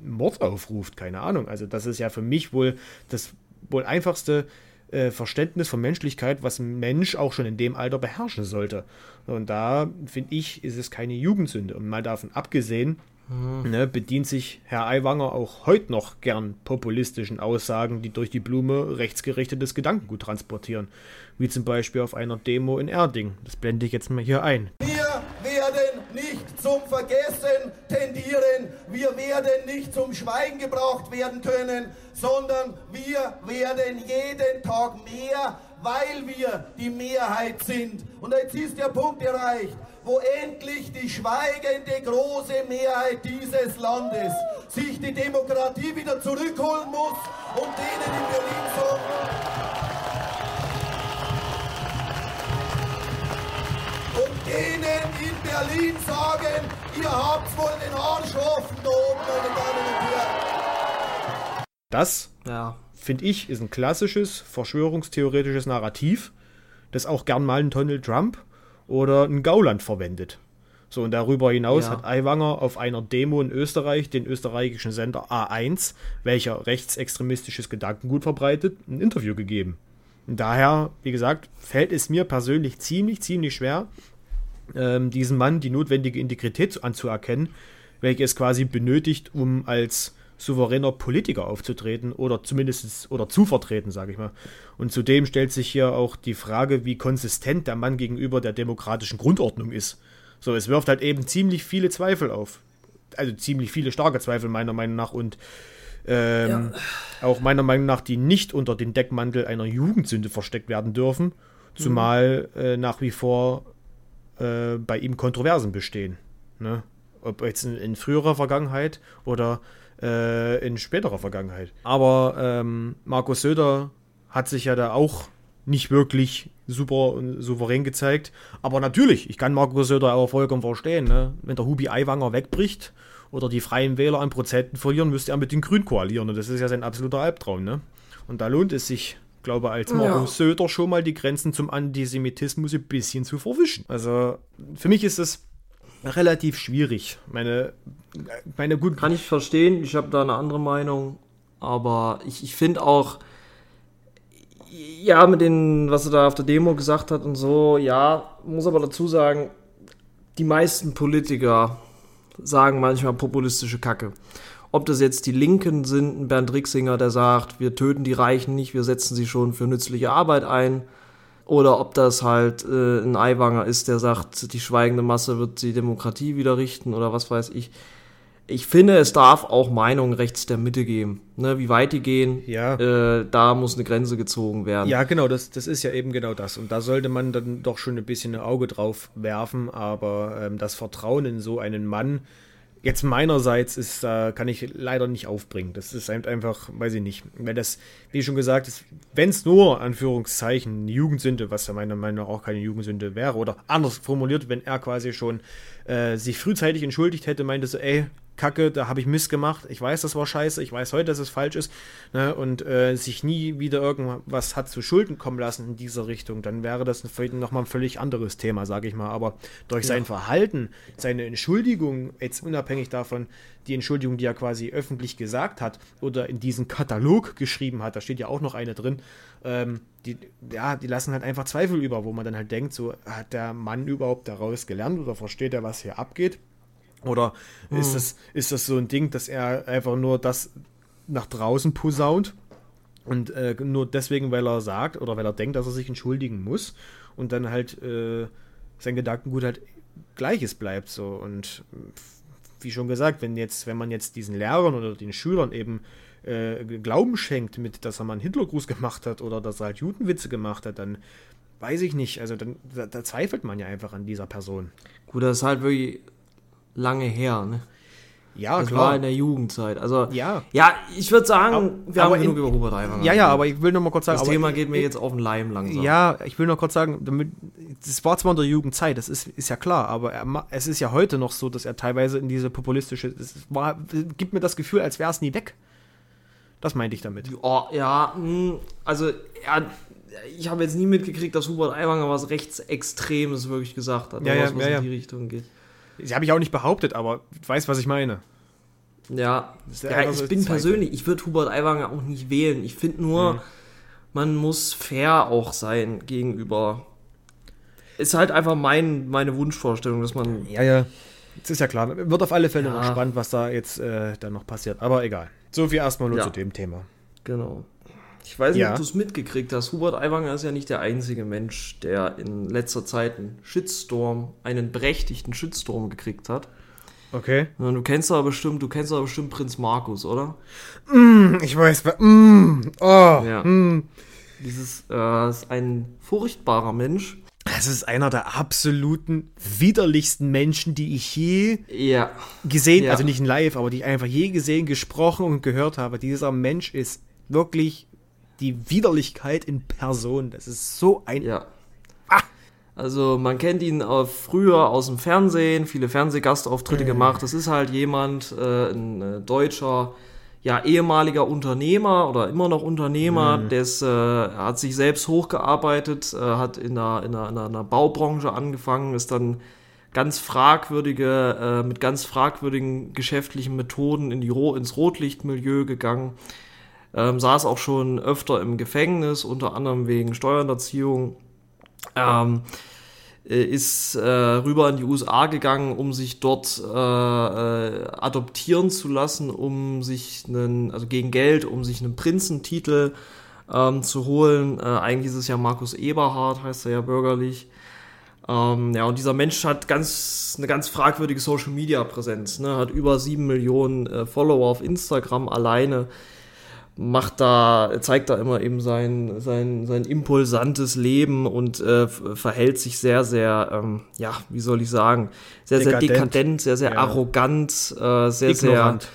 Mord aufruft, keine Ahnung. Also das ist ja für mich wohl das wohl einfachste äh, Verständnis von Menschlichkeit, was ein Mensch auch schon in dem Alter beherrschen sollte. Und da finde ich, ist es keine Jugendsünde. Und mal davon abgesehen, ne, bedient sich Herr Aiwanger auch heute noch gern populistischen Aussagen, die durch die Blume rechtsgerichtetes Gedankengut transportieren. Wie zum Beispiel auf einer Demo in Erding. Das blende ich jetzt mal hier ein. Wir werden nicht zum Vergessen tendieren. Wir werden nicht zum Schweigen gebracht werden können, sondern wir werden jeden Tag mehr, weil wir die Mehrheit sind. Und jetzt ist der Punkt erreicht, wo endlich die schweigende große Mehrheit dieses Landes sich die Demokratie wieder zurückholen muss und denen in Berlin sagen, und denen in Berlin sagen, ihr habt wohl den Arsch offen da oben, meine Damen und Herren. Das, Ja. finde ich, ist ein klassisches verschwörungstheoretisches Narrativ, das auch gern mal ein Donald Trump oder ein Gauland verwendet. So, und darüber hinaus Ja. hat Aiwanger auf einer Demo in Österreich den österreichischen Sender A1, welcher rechtsextremistisches Gedankengut verbreitet, ein Interview gegeben. Und daher, wie gesagt, fällt es mir persönlich ziemlich, ziemlich schwer, ähm, diesem Mann die notwendige Integrität anzuerkennen, welche es quasi benötigt, um als souveräner Politiker aufzutreten oder zumindest oder zu vertreten, sage ich mal. Und zudem stellt sich hier auch die Frage, wie konsistent der Mann gegenüber der demokratischen Grundordnung ist. So, es wirft halt eben ziemlich viele Zweifel auf. Also ziemlich viele starke Zweifel meiner Meinung nach und ähm, auch meiner Meinung nach, die nicht unter den Deckmantel einer Jugendsünde versteckt werden dürfen, zumal äh, nach wie vor äh, bei ihm Kontroversen bestehen. Ne? Ob jetzt in, in früherer Vergangenheit oder äh, in späterer Vergangenheit. Aber ähm, Markus Söder hat sich ja da auch nicht wirklich super und souverän gezeigt. Aber natürlich, ich kann Markus Söder auch vollkommen verstehen. Ne? Wenn der Hubi Aiwanger wegbricht oder die Freien Wähler an Prozenten verlieren, müsste er mit den Grünen koalieren. Und das ist ja sein absoluter Albtraum. Ne? Und da lohnt es sich, glaube als Markus Söder schon mal die Grenzen zum Antisemitismus ein bisschen zu verwischen. Also für mich ist es relativ schwierig. Meine, meine gut. Kann ich verstehen, ich habe da eine andere Meinung, aber ich, ich finde auch, ja, mit den, was er da auf der Demo gesagt hat und so, ja, muss aber dazu sagen, die meisten Politiker sagen manchmal populistische Kacke. Ob das jetzt die Linken sind, ein Bernd Rixinger, der sagt, wir töten die Reichen nicht, wir setzen sie schon für nützliche Arbeit ein. Oder ob das halt äh, ein Aiwanger ist, der sagt, die schweigende Masse wird die Demokratie wieder richten oder was weiß ich. Ich finde, es darf auch Meinungen rechts der Mitte geben. Ne, wie weit die gehen, Ja. äh, da muss eine Grenze gezogen werden. Ja, genau, das, das ist ja eben genau das. Und da sollte man dann doch schon ein bisschen ein Auge drauf werfen. Aber ähm, das Vertrauen in so einen Mann, jetzt meinerseits, ist, äh, kann ich leider nicht aufbringen. Das ist einfach, weiß ich nicht. Wenn das, wie schon gesagt, wenn es nur, Anführungszeichen, Jugendsünde, was ja meiner Meinung nach auch keine Jugendsünde wäre, oder anders formuliert, wenn er quasi schon äh, sich frühzeitig entschuldigt hätte, meinte so, ey, Kacke, da habe ich Mist gemacht. Ich weiß, das war scheiße. Ich weiß heute, dass es falsch ist. Ne? Und äh, sich nie wieder irgendwas hat zu Schulden kommen lassen in dieser Richtung, dann wäre das nochmal ein völlig anderes Thema, sage ich mal. Aber durch sein Verhalten, seine Entschuldigung, jetzt unabhängig davon, die Entschuldigung, die er quasi öffentlich gesagt hat oder in diesen Katalog geschrieben hat, da steht ja auch noch eine drin, ähm, die, ja, die lassen halt einfach Zweifel über, wo man dann halt denkt, so hat der Mann überhaupt daraus gelernt oder versteht er, was hier abgeht? Oder ist, das, ist das so ein Ding, dass er einfach nur das nach draußen posaunt und äh, nur deswegen, weil er sagt oder weil er denkt, dass er sich entschuldigen muss und dann halt äh, sein Gedankengut halt gleiches bleibt so und wie schon gesagt, wenn jetzt, wenn man jetzt diesen Lehrern oder den Schülern eben äh, Glauben schenkt, mit, dass er mal einen Hitlergruß gemacht hat oder dass er halt Judenwitze gemacht hat, dann weiß ich nicht. Also dann da, da zweifelt man ja einfach an dieser Person. Gut, das ist halt wirklich lange her, ne? Ja, Das klar. war in der Jugendzeit. Also, Ja. ja ich würde sagen, Aber- wir haben genug in- über Hubert Aiwanger ja, ja, aber ich will noch mal kurz sagen, Das Thema geht mir jetzt auf den Leim langsam. Ja, ich will noch kurz sagen, damit, das war zwar in der Jugendzeit, das ist, ist ja klar, aber er, es ist ja heute noch so, dass er teilweise in diese populistische, es war, gibt mir das Gefühl, als wäre es nie weg. Das meinte ich damit. Oh, ja, mh, also er, ich habe jetzt nie mitgekriegt, dass Hubert Aiwanger was Rechtsextremes wirklich gesagt hat. Ja, ja, was, was ja, in ja. die Richtung geht. Das habe ich auch nicht behauptet, aber du weißt, was ich meine. Ja, ja ich bin persönlich, ich würde Hubert Aiwanger auch nicht wählen. Ich finde nur, Mhm. man muss fair auch sein gegenüber. Ist halt einfach mein, meine Wunschvorstellung, dass man. Ja, ja. Das ist ja klar. Wird auf alle Fälle Ja. noch spannend, was da jetzt äh, dann noch passiert. Aber egal. So viel erstmal nur Ja. zu dem Thema. Genau. Ich weiß nicht, Ja. ob du es mitgekriegt hast. Hubert Aiwanger ist ja nicht der einzige Mensch, der in letzter Zeit einen Shitstorm, einen berechtigten Shitstorm gekriegt hat. Okay. Du kennst aber bestimmt, du kennst aber bestimmt Prinz Markus, oder? Ich weiß, mm, oh, Ja. mm. Dieses äh, ist ein furchtbarer Mensch. Das ist einer der absoluten widerlichsten Menschen, die ich je Ja. gesehen, Ja. also nicht in live, aber die ich einfach je gesehen, gesprochen und gehört habe. Dieser Mensch ist wirklich die Widerlichkeit in Person. Das ist so ein. Ja. Also man kennt ihn äh, früher aus dem Fernsehen, viele Fernsehgastauftritte gemacht. Das ist halt jemand, äh, ein äh, deutscher, ja ehemaliger Unternehmer oder immer noch Unternehmer, der ist, äh, hat sich selbst hochgearbeitet, äh, hat in einer, in, einer, in einer Baubranche angefangen, ist dann ganz fragwürdige, äh, mit ganz fragwürdigen geschäftlichen Methoden in die Ro ins Rotlichtmilieu gegangen. Ähm, saß auch schon öfter im Gefängnis, unter anderem wegen Steuerhinterziehung. Ähm, äh, ist äh, rüber in die USA gegangen, um sich dort äh, äh, adoptieren zu lassen, um sich einen, also gegen Geld, um sich einen Prinzentitel ähm, zu holen. Äh, eigentlich ist es ja Markus Eberhard, heißt er ja bürgerlich. Ähm, ja, und dieser Mensch hat ganz, eine ganz fragwürdige Social Media Präsenz, ne? hat über sieben Millionen äh, Follower auf Instagram alleine macht da, zeigt da immer eben sein, sein, sein impulsantes Leben und äh, verhält sich sehr, sehr, ähm, ja, wie soll ich sagen, sehr, sehr Dekadent. dekadent, sehr, sehr Ja. arrogant, äh, sehr, Ignorant.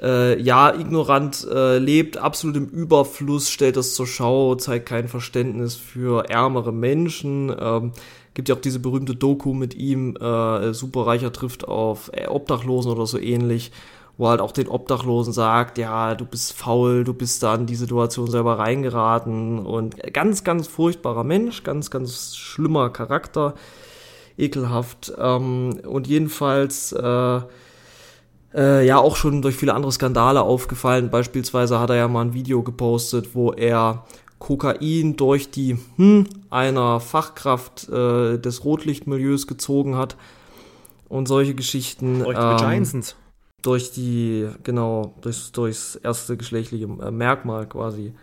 sehr, äh, ja, ignorant, äh, lebt absolut im Überfluss, stellt das zur Schau, zeigt kein Verständnis für ärmere Menschen, ähm, gibt ja auch diese berühmte Doku mit ihm, äh, Superreicher trifft auf äh, Obdachlosen oder so ähnlich, wo halt auch den Obdachlosen sagt, ja, du bist faul, du bist da in die Situation selber reingeraten und ganz, ganz furchtbarer Mensch, ganz, ganz schlimmer Charakter, ekelhaft ähm, und jedenfalls äh, äh, ja auch schon durch viele andere Skandale aufgefallen. Beispielsweise hat er ja mal ein Video gepostet, wo er Kokain durch die hm, einer Fachkraft äh, des Rotlichtmilieus gezogen hat und solche Geschichten. Euch ähm, mit Giantsons. Durch die, genau, durchs, durchs erste geschlechtliche äh, Merkmal quasi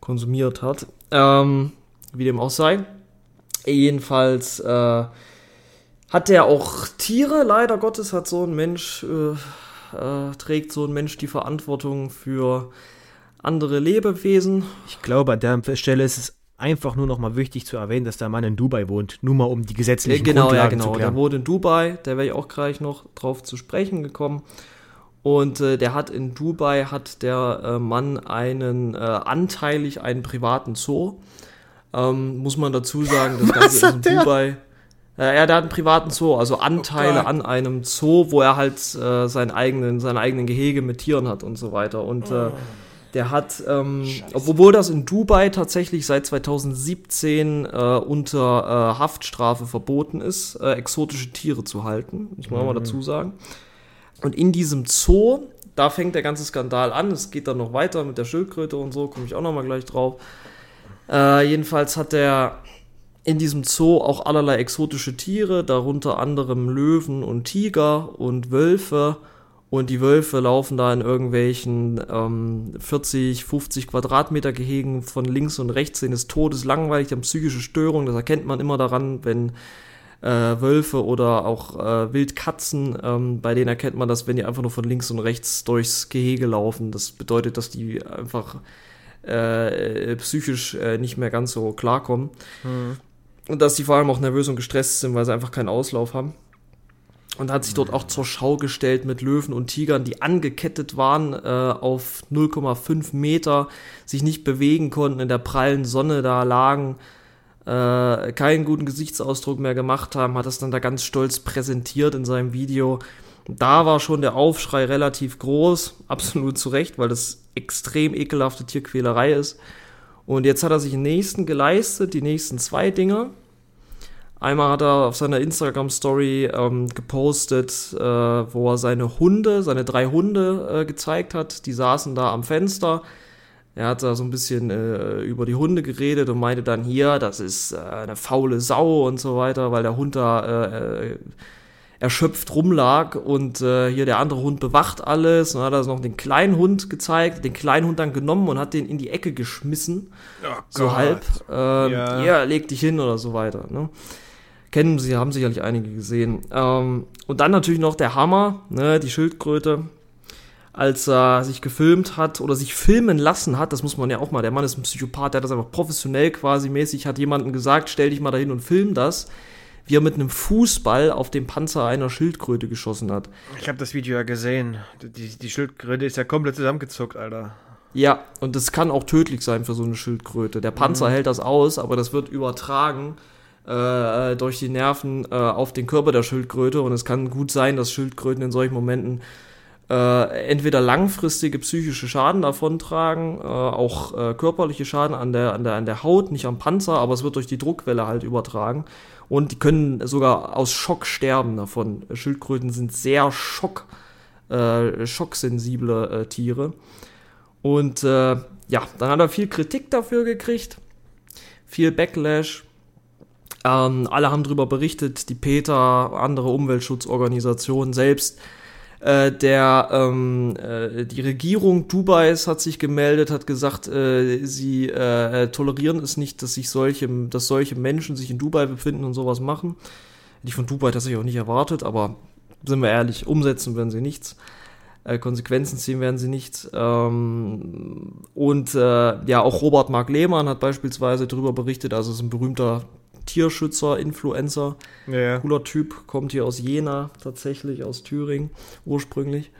konsumiert hat. Ähm, wie dem auch sei. Jedenfalls äh, hat der auch Tiere, leider Gottes hat so ein Mensch, äh, äh, trägt so ein Mensch die Verantwortung für andere Lebewesen. Ich glaube, an der Stelle ist es einfach nur noch mal wichtig zu erwähnen, dass der Mann in Dubai wohnt. Nur mal um die Äh, gesetzlichen genau, ja, Grundlagen zu genau. Der klären. wohnt in Dubai, da wäre ich auch gleich noch drauf zu sprechen gekommen. Und äh, der hat in Dubai, hat der äh, Mann einen, äh, anteilig einen privaten Zoo. Ähm, muss man dazu sagen, das Ganze ist in der? Dubai. Äh, ja, der hat einen privaten Zoo, also Anteile Gott. an einem Zoo, wo er halt äh, seinen eigenen, seine eigenen Gehege mit Tieren hat und so weiter. Und äh, der hat, ähm, obwohl das in Dubai tatsächlich seit 2017 äh, unter äh, Haftstrafe verboten ist, äh, exotische Tiere zu halten, muss man auch mal dazu sagen. Und in diesem Zoo, da fängt der ganze Skandal an. Es geht dann noch weiter mit der Schildkröte und so, komme ich auch noch mal gleich drauf. Äh, jedenfalls hat er in diesem Zoo auch allerlei exotische Tiere, darunter anderem Löwen und Tiger und Wölfe. Und die Wölfe laufen da in irgendwelchen ähm, 40, 50 Quadratmeter Gehegen von links und rechts sind des Todes langweilig, die haben psychische Störungen. Das erkennt man immer daran, wenn äh, Wölfe oder auch äh, Wildkatzen, ähm, bei denen erkennt man das, wenn die einfach nur von links und rechts durchs Gehege laufen. Das bedeutet, dass die einfach äh, psychisch äh, nicht mehr ganz so klarkommen. Und dass die vor allem auch nervös und gestresst sind, weil sie einfach keinen Auslauf haben. Und hat sich dort auch zur Schau gestellt mit Löwen und Tigern, die angekettet waren äh, auf 0,5 Meter, sich nicht bewegen konnten, in der prallen Sonne da lagen, äh, keinen guten Gesichtsausdruck mehr gemacht haben, hat das dann da ganz stolz präsentiert in seinem Video. Da war schon der Aufschrei relativ groß, absolut zu Recht, weil das extrem ekelhafte Tierquälerei ist. Und jetzt hat er sich den nächsten geleistet, die nächsten zwei Dinge. Einmal hat er auf seiner Instagram-Story ähm, gepostet, äh, wo er seine Hunde, seine drei Hunde äh, gezeigt hat. Die saßen da am Fenster. Er hat da so ein bisschen äh, über die Hunde geredet und meinte dann hier, das ist äh, eine faule Sau und so weiter, weil der Hund da äh, äh, erschöpft rumlag und äh, hier der andere Hund bewacht alles. Und dann hat er noch den kleinen Hund gezeigt, den kleinen Hund dann genommen und hat den in die Ecke geschmissen. so halb. Ähm, Ja. ja. leg dich hin oder so weiter. Ne? Kennen sie, haben sicherlich einige gesehen. Ähm, und dann natürlich noch der Hammer, ne, die Schildkröte, als er sich gefilmt hat oder sich filmen lassen hat, das muss man ja auch mal, der Mann ist ein Psychopath, der hat das einfach professionell quasi mäßig, hat jemandem gesagt, stell dich mal dahin und film das, wie er mit einem Fußball auf den Panzer einer Schildkröte geschossen hat. Ich habe das Video ja gesehen. Die, die Schildkröte ist ja komplett zusammengezuckt, Alter. Ja, und das kann auch tödlich sein für so eine Schildkröte. Der Panzer hält das aus, aber das wird übertragen äh, durch die Nerven äh, auf den Körper der Schildkröte und es kann gut sein, dass Schildkröten in solchen Momenten äh, entweder langfristige psychische Schaden davontragen, äh, auch äh, körperliche Schaden an der, an, der, an der Haut, nicht am Panzer, aber es wird durch die Druckwelle halt übertragen. Und die können sogar aus Schock sterben davon. Schildkröten sind sehr schock, äh, schocksensible äh, Tiere. Und äh, ja, dann hat er viel Kritik dafür gekriegt, viel Backlash. Ähm, alle haben darüber berichtet, die Peter, andere Umweltschutzorganisationen selbst. Äh, der ähm, äh, die Regierung Dubais hat sich gemeldet, hat gesagt, äh, sie äh, tolerieren es nicht, dass sich solche, dass solche Menschen sich in Dubai befinden und sowas machen. Ich von Dubai tatsächlich auch nicht erwartet, aber sind wir ehrlich, umsetzen werden sie nichts. Äh, Konsequenzen ziehen werden sie nicht. Ähm, und äh, ja, auch Robert Mark Lehmann hat beispielsweise darüber berichtet, also ist ein berühmter Tierschützer, Influencer. Ja, ja. Cooler Typ, kommt hier aus Jena, tatsächlich aus Thüringen ursprünglich.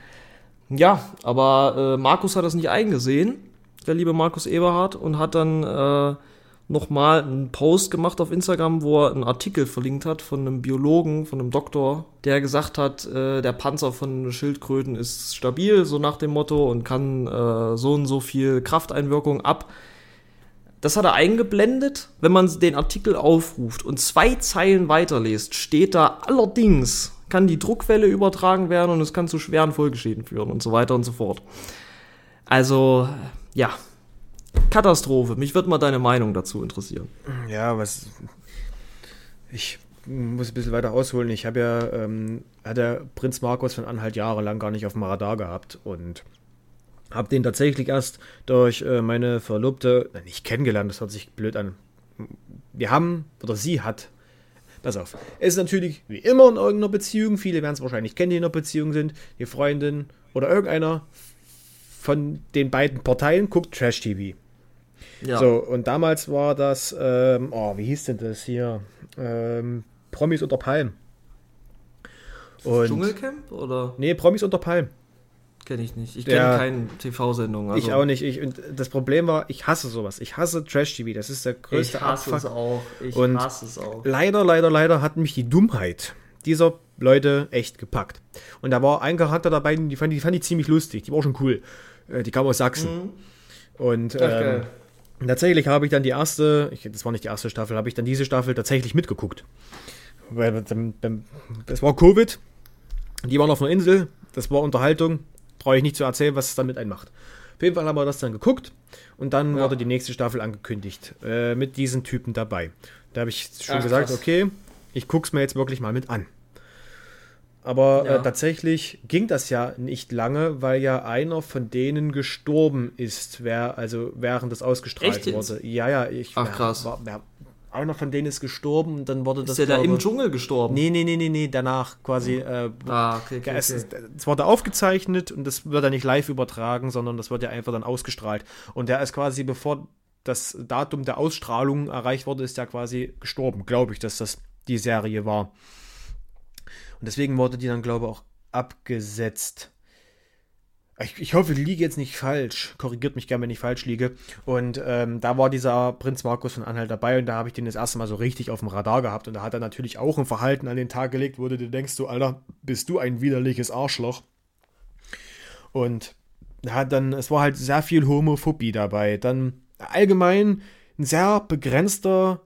Ja, aber äh, Markus hat das nicht eingesehen, der liebe Markus Eberhardt, und hat dann äh, nochmal einen Post gemacht auf Instagram, wo er einen Artikel verlinkt hat von einem Biologen, von einem Doktor, der gesagt hat, äh, der Panzer von Schildkröten ist stabil, so nach dem Motto, und kann äh, so und so viel Krafteinwirkung ab. Das hat er eingeblendet. Wenn man den Artikel aufruft und zwei Zeilen weiterliest, steht da allerdings, kann die Druckwelle übertragen werden und es kann zu schweren Folgeschäden führen und so weiter und so fort. Also, ja, Katastrophe. Mich würde mal deine Meinung dazu interessieren. Ja, was. Ich muss ein bisschen weiter ausholen. Ich habe ja, ähm, hat der Prinz Markus von Anhalt jahrelang gar nicht auf dem Radar gehabt und habe den tatsächlich erst durch äh, meine Verlobte, nicht kennengelernt, das hört sich blöd an. Wir haben, oder sie hat, pass auf, es ist natürlich wie immer in irgendeiner Beziehung, viele werden es wahrscheinlich kennen, die in einer Beziehung sind, die Freundin oder irgendeiner von den beiden Parteien guckt Trash-TV. Ja. So, und damals war das, ähm, oh, wie hieß denn das hier? Ähm, Promis unter Palm. Und, Dschungelcamp oder? nee, Promis unter Palm. Kenne ich nicht. Ich kenne keine TV-Sendung. Also ich auch nicht. Ich, und das Problem war, ich hasse sowas. Ich hasse Trash-TV. Das ist der größte Ich hasse Abfuck. es auch. Ich Und hasse es auch. Leider, leider, leider hat mich die Dummheit dieser Leute echt gepackt. Und da war ein Charakter dabei, die fand, die fand ich ziemlich lustig. Die war schon cool. Äh, Die kam aus Sachsen. Und ähm, geil. tatsächlich habe ich dann die erste, ich, das war nicht die erste Staffel, habe ich dann diese Staffel tatsächlich mitgeguckt. Das war Covid. Die waren auf einer Insel. Das war Unterhaltung. Brauche ich nicht zu erzählen, was es damit einmacht. Auf jeden Fall haben wir das dann geguckt und dann Ja. wurde die nächste Staffel angekündigt äh, mit diesen Typen dabei. Da habe ich schon Ach, gesagt, krass. okay, ich gucke es mir jetzt wirklich mal mit an. Aber Ja. äh, tatsächlich ging das ja nicht lange, weil ja einer von denen gestorben ist, wer, also während das ausgestrahlt Echt wurde. Ja, ja, ich. Ach, krass. War, wer, einer von denen ist gestorben und dann wurde das. Ist der da im Dschungel gestorben? Nee, nee, nee, nee, nee, danach quasi. Äh, Ah, okay, okay, es, okay. ist- es wurde aufgezeichnet und das wird ja nicht live übertragen, sondern das wird ja einfach dann ausgestrahlt. Und der ist quasi, bevor das Datum der Ausstrahlung erreicht wurde, ist der quasi gestorben, glaube ich, dass das die Serie war. Und deswegen wurde die dann, glaube ich, auch abgesetzt. Ich, ich hoffe, ich liege jetzt nicht falsch. Korrigiert mich gerne, wenn ich falsch liege. Und ähm, da war dieser Prinz Markus von Anhalt dabei und da habe ich den das erste Mal so richtig auf dem Radar gehabt. Und da hat er natürlich auch ein Verhalten an den Tag gelegt, wo du dir denkst, du Alter, bist du ein widerliches Arschloch. Und hat dann, es war halt sehr viel Homophobie dabei. Dann allgemein ein sehr begrenzter,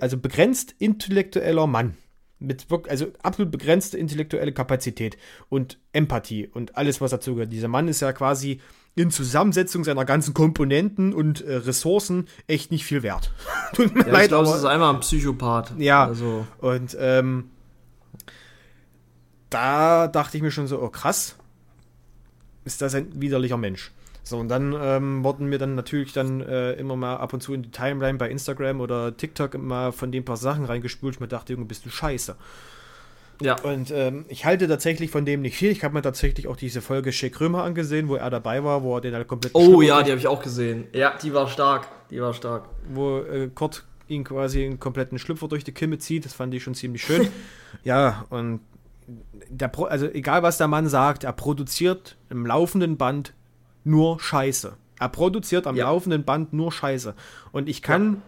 also begrenzt intellektueller Mann. Mit also absolut begrenzte intellektuelle Kapazität und Empathie und alles, was dazu gehört. Dieser Mann ist ja quasi in Zusammensetzung seiner ganzen Komponenten und äh, Ressourcen echt nicht viel wert. Tut mir Ja, ich leid, glaube, es ist einmal ein Psychopath. Ja. Also, und ähm, da dachte ich mir schon so, oh krass, ist das ein widerlicher Mensch. So, und dann ähm, wurden mir dann natürlich dann äh, immer mal ab und zu in die Timeline bei Instagram oder TikTok mal von dem paar Sachen reingespult. Ich mir dachte, Junge, bist du scheiße. Ja. Und ähm, ich halte tatsächlich von dem nicht viel. Ich habe mir tatsächlich auch diese Folge Shea Krömer angesehen, wo er dabei war, wo er den halt komplett Oh ja, durch- die habe ich auch gesehen. Ja, die war stark. Die war stark. wo äh, Kurt ihn quasi einen kompletten Schlüpfer durch die Kimme zieht. Das fand ich schon ziemlich schön. ja, und der Pro also egal was der Mann sagt, er produziert im laufenden Band nur Scheiße. Er produziert am Ja. laufenden Band nur Scheiße. Und ich kann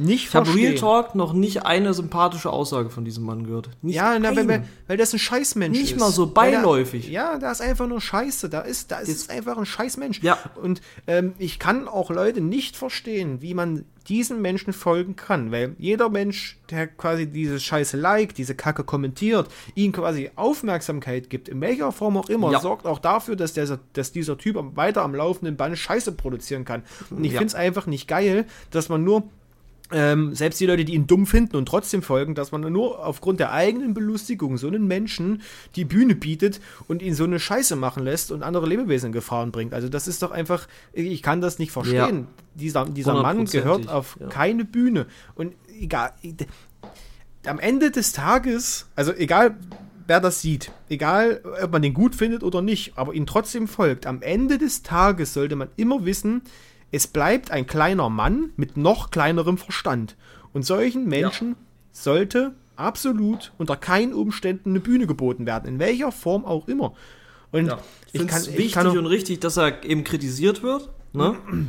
nicht Ich habe Real. Talk noch nicht eine sympathische Aussage von diesem Mann gehört. Nicht ja, na, weil, weil, weil das ein Scheißmensch ist. Nicht mal so beiläufig. ja, da ist einfach nur Scheiße. Da ist, da ist es einfach ein Scheißmensch. Ja. Und ähm, ich kann auch Leute nicht verstehen, wie man diesen Menschen folgen kann. Weil jeder Mensch, der quasi diese Scheiße liked, diese Kacke kommentiert, ihm quasi Aufmerksamkeit gibt, in welcher Form auch immer, Ja. sorgt auch dafür, dass, der, dass dieser Typ weiter am laufenden Band Scheiße produzieren kann. Und ich Ja. finde es einfach nicht geil, dass man nur ähm, selbst die Leute, die ihn dumm finden und trotzdem folgen, dass man nur aufgrund der eigenen Belustigung so einen Menschen die Bühne bietet und ihn so eine Scheiße machen lässt und andere Lebewesen in Gefahren bringt. Also das ist doch einfach, ich kann das nicht verstehen. Dieser, dieser Mann gehört auf ja. keine Bühne. Und egal, am Ende des Tages, also egal wer das sieht, egal ob man den gut findet oder nicht, aber ihn trotzdem folgt, am Ende des Tages sollte man immer wissen, es bleibt ein kleiner Mann mit noch kleinerem Verstand. Und solchen Menschen sollte absolut unter keinen Umständen eine Bühne geboten werden, in welcher Form auch immer. Und Ja. Ich ich finde es ich wichtig und richtig, dass er eben kritisiert wird. Ne?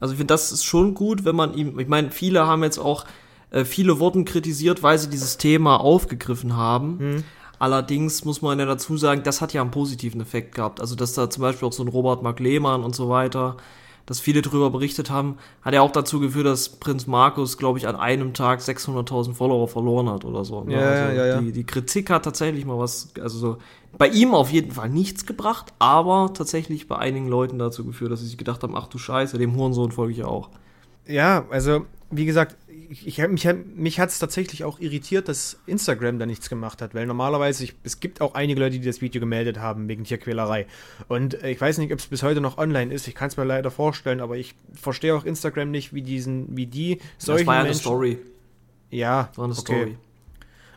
Also ich finde, das ist schon gut, wenn man ihm, ich meine, viele haben jetzt auch, äh, viele wurden kritisiert, weil sie dieses Thema aufgegriffen haben. Hm. Allerdings muss man ja dazu sagen, das hat ja einen positiven Effekt gehabt. Also dass da zum Beispiel auch so ein Robert Mark Lehmann und so weiter, dass viele darüber berichtet haben, hat ja auch dazu geführt, dass Prinz Markus, glaube ich, an einem Tag 600.000 Follower verloren hat oder so. ne? Ja, also ja, ja. Die, die Kritik hat tatsächlich mal was, also so, bei ihm auf jeden Fall nichts gebracht, aber tatsächlich bei einigen Leuten dazu geführt, dass sie sich gedacht haben, ach du Scheiße, dem Hurensohn folge ich ja auch. Ja, also wie gesagt, ich, mich, hat- mich hat es tatsächlich auch irritiert, dass Instagram da nichts gemacht hat, weil normalerweise, ich, es gibt auch einige Leute, die das Video gemeldet haben wegen Tierquälerei. Und äh, ich weiß nicht, ob es bis heute noch online ist, ich kann es mir leider vorstellen, aber ich verstehe auch Instagram nicht, wie diesen, wie die solchen das war ja eine Menschen, Story. Ja, Das war eine okay. Story.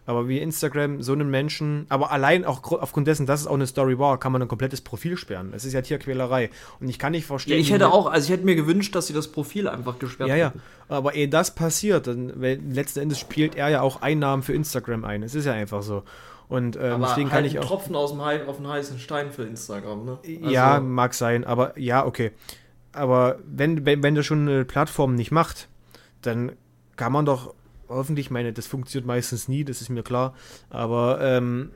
Aber wie Instagram so einen Menschen, aber allein auch aufgrund dessen, dass es auch eine Story war, kann man ein komplettes Profil sperren. Es ist ja Tierquälerei. Und ich kann nicht verstehen. Ja, ich hätte auch, also ich hätte mir gewünscht, dass sie das Profil einfach gesperrt Ja, ja. hätten. Aber ehe das passiert, dann, letzten Endes spielt er ja auch Einnahmen für Instagram ein. Es ist ja einfach so. Und ähm, deswegen halt kann ich ein auch. Tropfen aus dem Hei auf den heißen Stein für Instagram, ne? Also, ja, mag sein, aber ja, okay. Aber wenn, wenn, wenn das schon eine Plattform nicht macht, dann kann man doch hoffentlich, ich meine, das funktioniert meistens nie, das ist mir klar, aber ähm,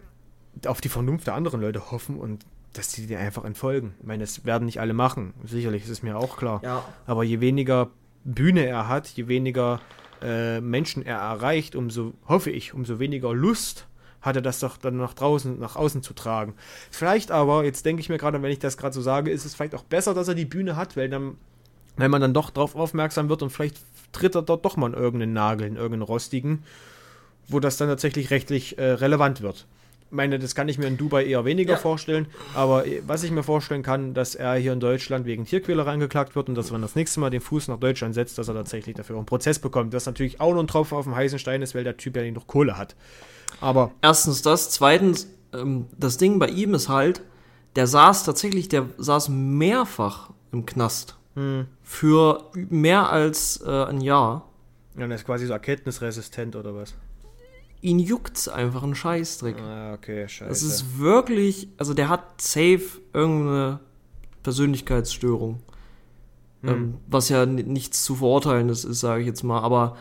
auf die Vernunft der anderen Leute hoffen und dass die dir einfach entfolgen. Ich meine, das werden nicht alle machen, sicherlich, das ist mir auch klar. Ja, Aber je weniger Bühne er hat, je weniger äh, Menschen er erreicht, umso, hoffe ich, umso weniger Lust hat er das doch dann nach draußen, nach außen zu tragen. Vielleicht aber, jetzt denke ich mir gerade, wenn ich das gerade so sage, ist es vielleicht auch besser, dass er die Bühne hat, weil dann, wenn man dann doch darauf aufmerksam wird und vielleicht tritt er dort doch mal in irgendeinen Nagel, in irgendeinen rostigen, wo das dann tatsächlich rechtlich äh, relevant wird. Ich meine, das kann ich mir in Dubai eher weniger Ja. vorstellen, aber äh, was ich mir vorstellen kann, dass er hier in Deutschland wegen Tierquälerei angeklagt wird und dass wenn er das nächste Mal den Fuß nach Deutschland setzt, dass er tatsächlich dafür einen Prozess bekommt. Was natürlich auch noch ein Tropfen auf dem heißen Stein ist, weil der Typ ja nicht noch Kohle hat. Aber erstens das, zweitens, ähm, das Ding bei ihm ist halt, der saß tatsächlich, der saß mehrfach im Knast. Hm. Für mehr als äh, ein Jahr. ja, er ist quasi so erkenntnisresistent oder was? Ihn juckt's einfach ein Scheißdreck. Ah, okay, scheiße. Das ist wirklich, also der hat safe irgendeine Persönlichkeitsstörung. Hm. Ähm, was ja ni- nichts zu verurteilen ist, ist sage ich jetzt mal. Aber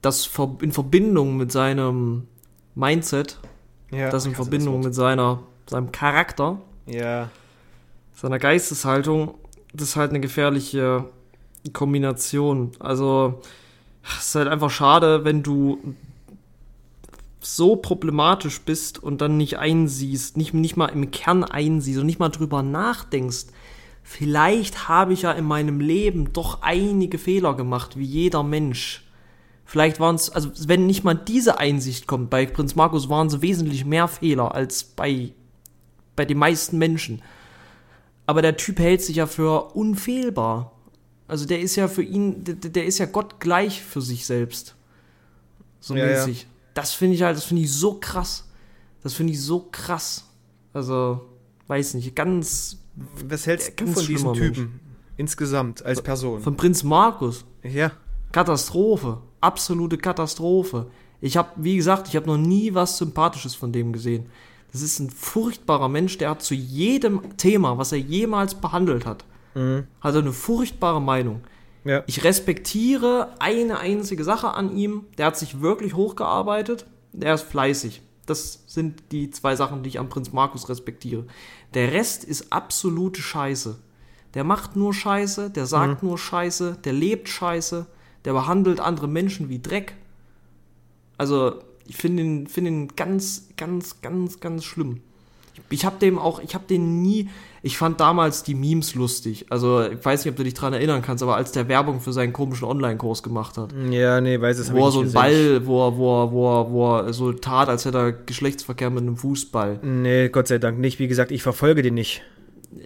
das in Verbindung mit seinem Mindset, ja, das in Verbindung Wort. mit seiner, seinem Charakter, Ja, seiner Geisteshaltung, das ist halt eine gefährliche Kombination. Also, es ist halt einfach schade, wenn du so problematisch bist und dann nicht einsiehst, nicht, nicht mal im Kern einsiehst und nicht mal drüber nachdenkst. Vielleicht habe ich ja in meinem Leben doch einige Fehler gemacht, wie jeder Mensch. Vielleicht waren es, also wenn nicht mal diese Einsicht kommt, bei Prinz Markus waren es wesentlich mehr Fehler als bei, bei den meisten Menschen. Aber der Typ hält sich ja für unfehlbar. Also der ist ja für ihn, der, der ist ja Gott gleich für sich selbst. So Ja, ja. mäßig. Das finde ich halt, das finde ich so krass. Das finde ich so krass. Also, weiß nicht, ganz Was hältst du Ganz von diesem Typen insgesamt als Person? von Prinz Markus. ja. Katastrophe. Absolute Katastrophe. Ich habe, wie gesagt, ich habe noch nie was Sympathisches von dem gesehen. Das ist ein furchtbarer Mensch, der hat zu jedem Thema, was er jemals behandelt hat, hat er eine furchtbare Meinung. Ja. Ich respektiere eine einzige Sache an ihm. Der hat sich wirklich hochgearbeitet. Der ist fleißig. Das sind die zwei Sachen, die ich am Prinz Markus respektiere. Der Rest ist absolute Scheiße. Der macht nur Scheiße, der sagt nur Scheiße, der lebt Scheiße, der behandelt andere Menschen wie Dreck. Also, ich finde ihn, find ihn ganz, ganz, ganz, ganz schlimm. Ich habe dem auch, ich habe den nie, ich fand damals die Memes lustig. Also, ich weiß nicht, ob du dich dran erinnern kannst, aber als der Werbung für seinen komischen Online-Kurs gemacht hat. Ja, nee, weiß es hab Wo er so nicht einen. Ball, wo er, wo er, wo er, wo er so tat, als hätte er Geschlechtsverkehr mit einem Fußball. Nee, Gott sei Dank nicht. Wie gesagt, ich verfolge den nicht.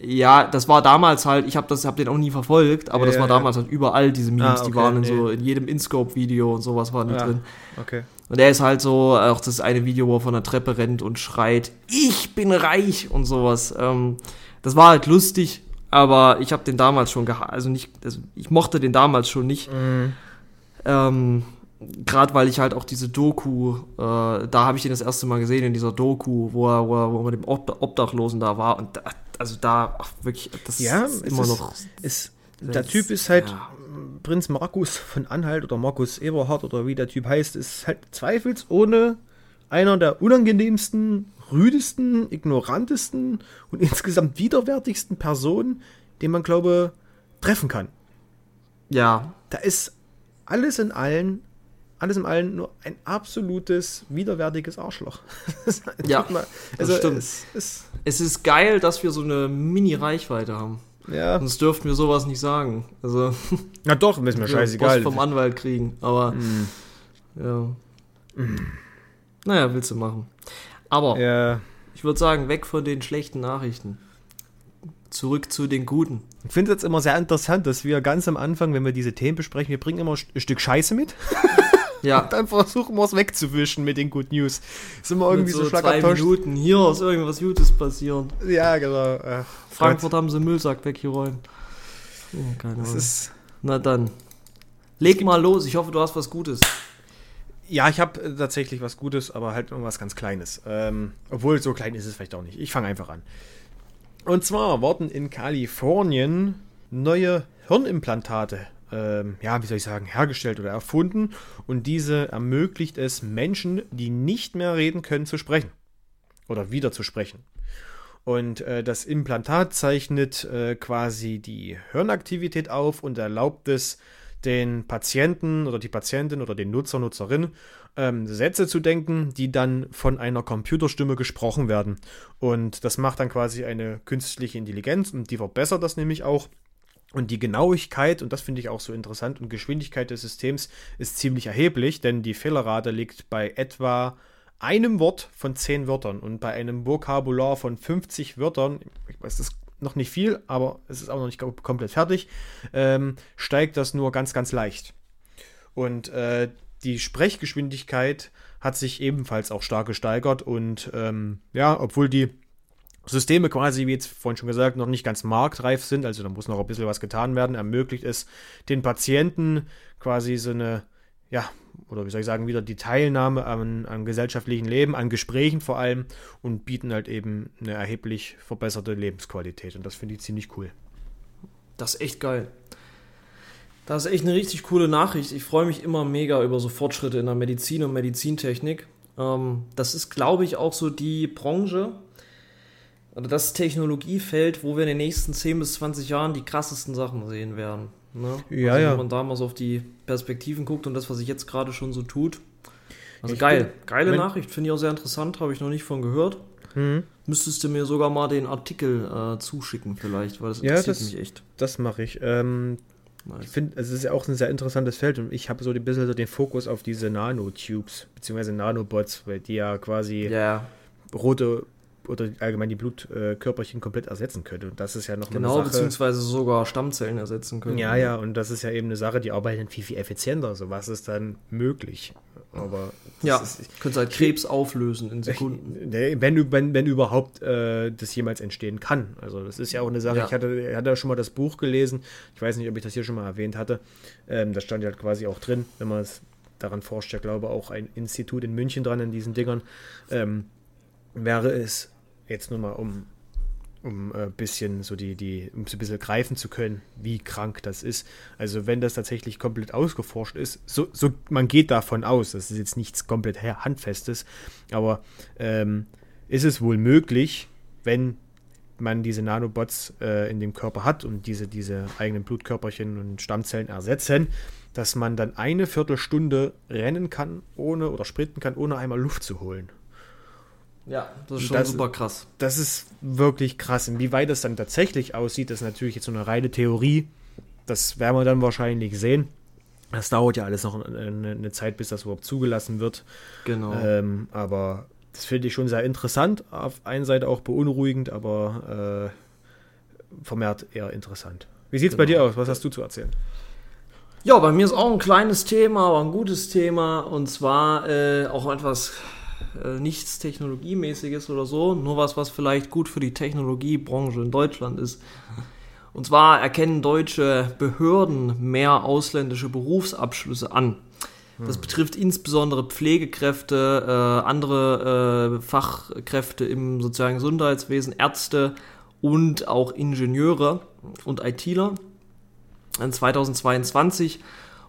Ja, das war damals halt, ich habe das, hab den auch nie verfolgt, aber Ja, das war ja, damals halt überall diese Memes, Ah, die okay, waren in nee. so, in jedem InScope-Video und sowas waren die Ja. drin. Okay. Und er ist halt so, auch das eine Video, wo er von der Treppe rennt und schreit, ich bin reich und sowas. Ähm, das war halt lustig, aber ich habe den damals schon geha also nicht, also ich mochte den damals schon nicht. Ähm, Gerade weil ich halt auch diese Doku, äh, da habe ich den das erste Mal gesehen in dieser Doku, wo er, wo er, wo er mit dem Ob Obdachlosen da war und da, also da, ach, wirklich, das Ja, ist immer ist, noch. Ist, der das- Typ ist halt ja. Prinz Markus von Anhalt oder Markus Eberhard oder wie der Typ heißt, ist halt zweifelsohne einer der unangenehmsten, rüdesten, ignorantesten und insgesamt widerwärtigsten Personen, den man, glaube treffen kann. Ja, Da ist alles in allen, alles in allen nur ein absolutes, widerwärtiges Arschloch. Das Ja, einfach mal- das also stimmt. Es ist, es ist geil, dass wir so eine Mini-Reichweite haben. Ja. Sonst dürften wir sowas nicht sagen. Also, Na doch, ist mir wir scheißegal. Post vom Anwalt kriegen, aber ja. Naja, willst du machen. Aber Ja. ich würde sagen, weg von den schlechten Nachrichten. Zurück zu den guten. Ich finde es jetzt immer sehr interessant, dass wir ganz am Anfang, wenn wir diese Themen besprechen, wir bringen immer ein Stück Scheiße mit. Ja, Dann versuchen wir es wegzuwischen mit den Good News. Ist immer mit irgendwie so, so Schlag zwei. Minuten. Hier ist irgendwas Gutes passiert. Ja, genau. Äh, Frankfurt haben sie Müllsack weggeräumt. Oh, keine Ahnung. Na dann. Leg mal los. Ich hoffe, du hast was Gutes. ja, ich habe äh, tatsächlich was Gutes, aber halt irgendwas ganz Kleines. Ähm, obwohl, so klein ist es vielleicht auch nicht. Ich fange einfach an. Und zwar wurden in Kalifornien neue Hirnimplantate, ähm, ja, wie soll ich sagen, hergestellt oder erfunden. Und diese ermöglicht es Menschen, die nicht mehr reden können, zu sprechen. Oder wieder zu sprechen. Und äh, das Implantat zeichnet äh, quasi die Hirnaktivität auf und erlaubt es den Patienten oder die Patientin oder den Nutzer, Nutzerin ähm, Sätze zu denken, die dann von einer Computerstimme gesprochen werden. Und das macht dann quasi eine künstliche Intelligenz und die verbessert das nämlich auch. Und die Genauigkeit, und das finde ich auch so interessant, und Geschwindigkeit des Systems ist ziemlich erheblich, denn die Fehlerrate liegt bei etwa einem Wort von 10 Wörtern und bei einem Vokabular von 50 Wörtern, ich weiß, das ist noch nicht viel, aber es ist auch noch nicht kom- komplett fertig, ähm, steigt das nur ganz, ganz leicht. Und äh, die Sprechgeschwindigkeit hat sich ebenfalls auch stark gesteigert und ähm, ja, obwohl die Systeme quasi, wie jetzt vorhin schon gesagt, noch nicht ganz marktreif sind, also da muss noch ein bisschen was getan werden, ermöglicht es den Patienten quasi so eine, ja, oder wie soll ich sagen, wieder die Teilnahme am, am gesellschaftlichen Leben, an Gesprächen vor allem und bieten halt eben eine erheblich verbesserte Lebensqualität und das finde ich ziemlich cool. Das ist echt geil. Das ist echt eine richtig coole Nachricht. Ich freue mich immer mega über so Fortschritte in der Medizin und Medizintechnik. Ähm, das ist, glaube ich, auch so die Branche oder das Technologiefeld, wo wir in den nächsten 10 bis 20 Jahren die krassesten Sachen sehen werden. Ne? Ja, also, ja. Wenn man da mal so auf die Perspektiven guckt und das, was sich jetzt gerade schon so tut. Also Ich geil. bin- Geile Nachricht, finde ich auch sehr interessant, habe ich noch nicht von gehört. Mhm. Müsstest du mir sogar mal den Artikel äh, zuschicken, vielleicht, weil das Ja, interessiert das- mich echt. Das mache ich. Ähm, Ich Nice. finde, es ist ja auch ein sehr interessantes Feld und ich habe so ein bisschen so den Fokus auf diese Nanotubes, beziehungsweise Nanobots, weil die ja quasi Ja, rote, oder allgemein die Blutkörperchen komplett ersetzen könnte. Und das ist ja noch Genau, eine Sache. beziehungsweise sogar Stammzellen ersetzen können. Ja, ja, und das ist ja eben eine Sache, die arbeitet viel, viel effizienter. So was ist dann möglich. Aber Ja, ist, könntest halt Krebs auflösen in Sekunden. Wenn, wenn, wenn überhaupt äh, das jemals entstehen kann. Also das ist ja auch eine Sache. Ja. Ich hatte, hatte schon mal das Buch gelesen. Ich weiß nicht, ob ich das hier schon mal erwähnt hatte. Ähm, da stand ja quasi auch drin, wenn man es daran forscht, ja glaube auch ein Institut in München dran in diesen Dingern. Ähm, wäre es jetzt nur mal um um ein bisschen so die, die, um so ein bisschen greifen zu können, wie krank das ist. Also wenn das tatsächlich komplett ausgeforscht ist, so, so man geht davon aus, das ist jetzt nichts komplett handfestes, aber ähm, ist es wohl möglich, wenn man diese Nanobots äh, in dem Körper hat und diese, diese eigenen Blutkörperchen und Stammzellen ersetzen, dass man dann eine Viertelstunde rennen kann, ohne oder sprinten kann, ohne einmal Luft zu holen. Ja, das ist schon Das- super krass. Das ist wirklich krass. Inwieweit das dann tatsächlich aussieht, ist natürlich jetzt so eine reine Theorie. Das werden wir dann wahrscheinlich sehen. Das dauert ja alles noch eine, eine Zeit, bis das überhaupt zugelassen wird. Genau. Ähm, aber das finde ich schon sehr interessant. Auf einer Seite auch beunruhigend, aber äh, vermehrt eher interessant. Wie sieht es bei dir aus? Was hast du zu erzählen? Ja, bei mir ist auch ein kleines Thema, aber ein gutes Thema. Und zwar äh, auch etwas äh, nichts Technologiemäßiges oder so, nur was, was vielleicht gut für die Technologiebranche in Deutschland ist. Und zwar erkennen deutsche Behörden mehr ausländische Berufsabschlüsse an. Das betrifft insbesondere Pflegekräfte, äh, andere äh, Fachkräfte im sozialen Gesundheitswesen, Ärzte und auch Ingenieure und ITler. In 2022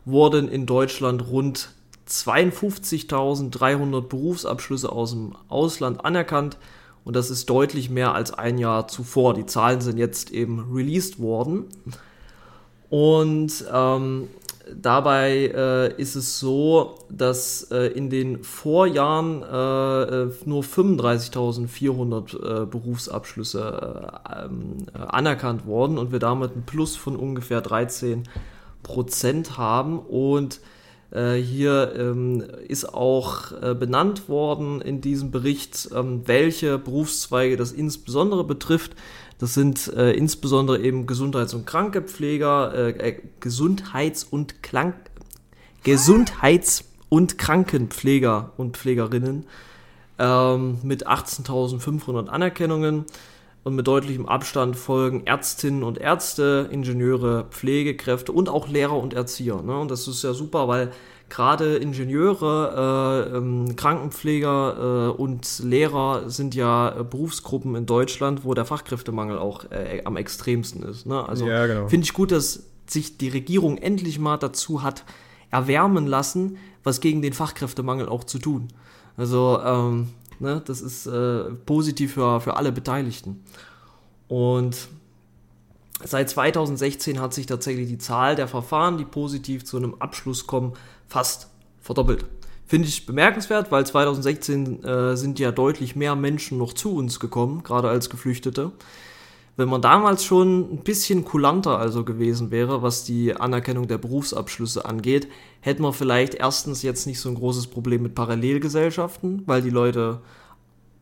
wurden in Deutschland rund 52.300 Berufsabschlüsse aus dem Ausland anerkannt. Und das ist deutlich mehr als ein Jahr zuvor. Die Zahlen sind jetzt eben released worden. Und ähm, dabei äh, ist es so, dass äh, in den Vorjahren äh, äh, nur 35.400 äh, Berufsabschlüsse äh, ähm, äh, anerkannt wurden und wir damit ein Plus von ungefähr 13 Prozent haben. Und äh, hier ähm, ist auch äh, benannt worden in diesem Bericht, ähm, welche Berufszweige das insbesondere betrifft. Das sind äh, insbesondere eben Gesundheits- und Krankenpfleger, äh, äh, Gesundheits- und Krank Gesundheits- und Krankenpfleger und Pflegerinnen ähm, mit 18.500 Anerkennungen und mit deutlichem Abstand folgen Ärztinnen und Ärzte, Ingenieure, Pflegekräfte und auch Lehrer und Erzieher. Ne? Und das ist ja super, weil gerade Ingenieure, äh, ähm, Krankenpfleger äh, und Lehrer sind ja äh, Berufsgruppen in Deutschland, wo der Fachkräftemangel auch äh, am extremsten ist. Ne? Also Ja, genau. finde ich gut, dass sich die Regierung endlich mal dazu hat erwärmen lassen, was gegen den Fachkräftemangel auch zu tun. Also ähm, ne, das ist äh, positiv für, für alle Beteiligten. Und seit 2016 hat sich tatsächlich die Zahl der Verfahren, die positiv zu einem Abschluss kommen, fast verdoppelt. Finde ich bemerkenswert, weil 2016 äh, sind ja deutlich mehr Menschen noch zu uns gekommen, gerade als Geflüchtete. Wenn man damals schon ein bisschen kulanter also gewesen wäre, was die Anerkennung der Berufsabschlüsse angeht, hätten wir vielleicht erstens jetzt nicht so ein großes Problem mit Parallelgesellschaften, weil die Leute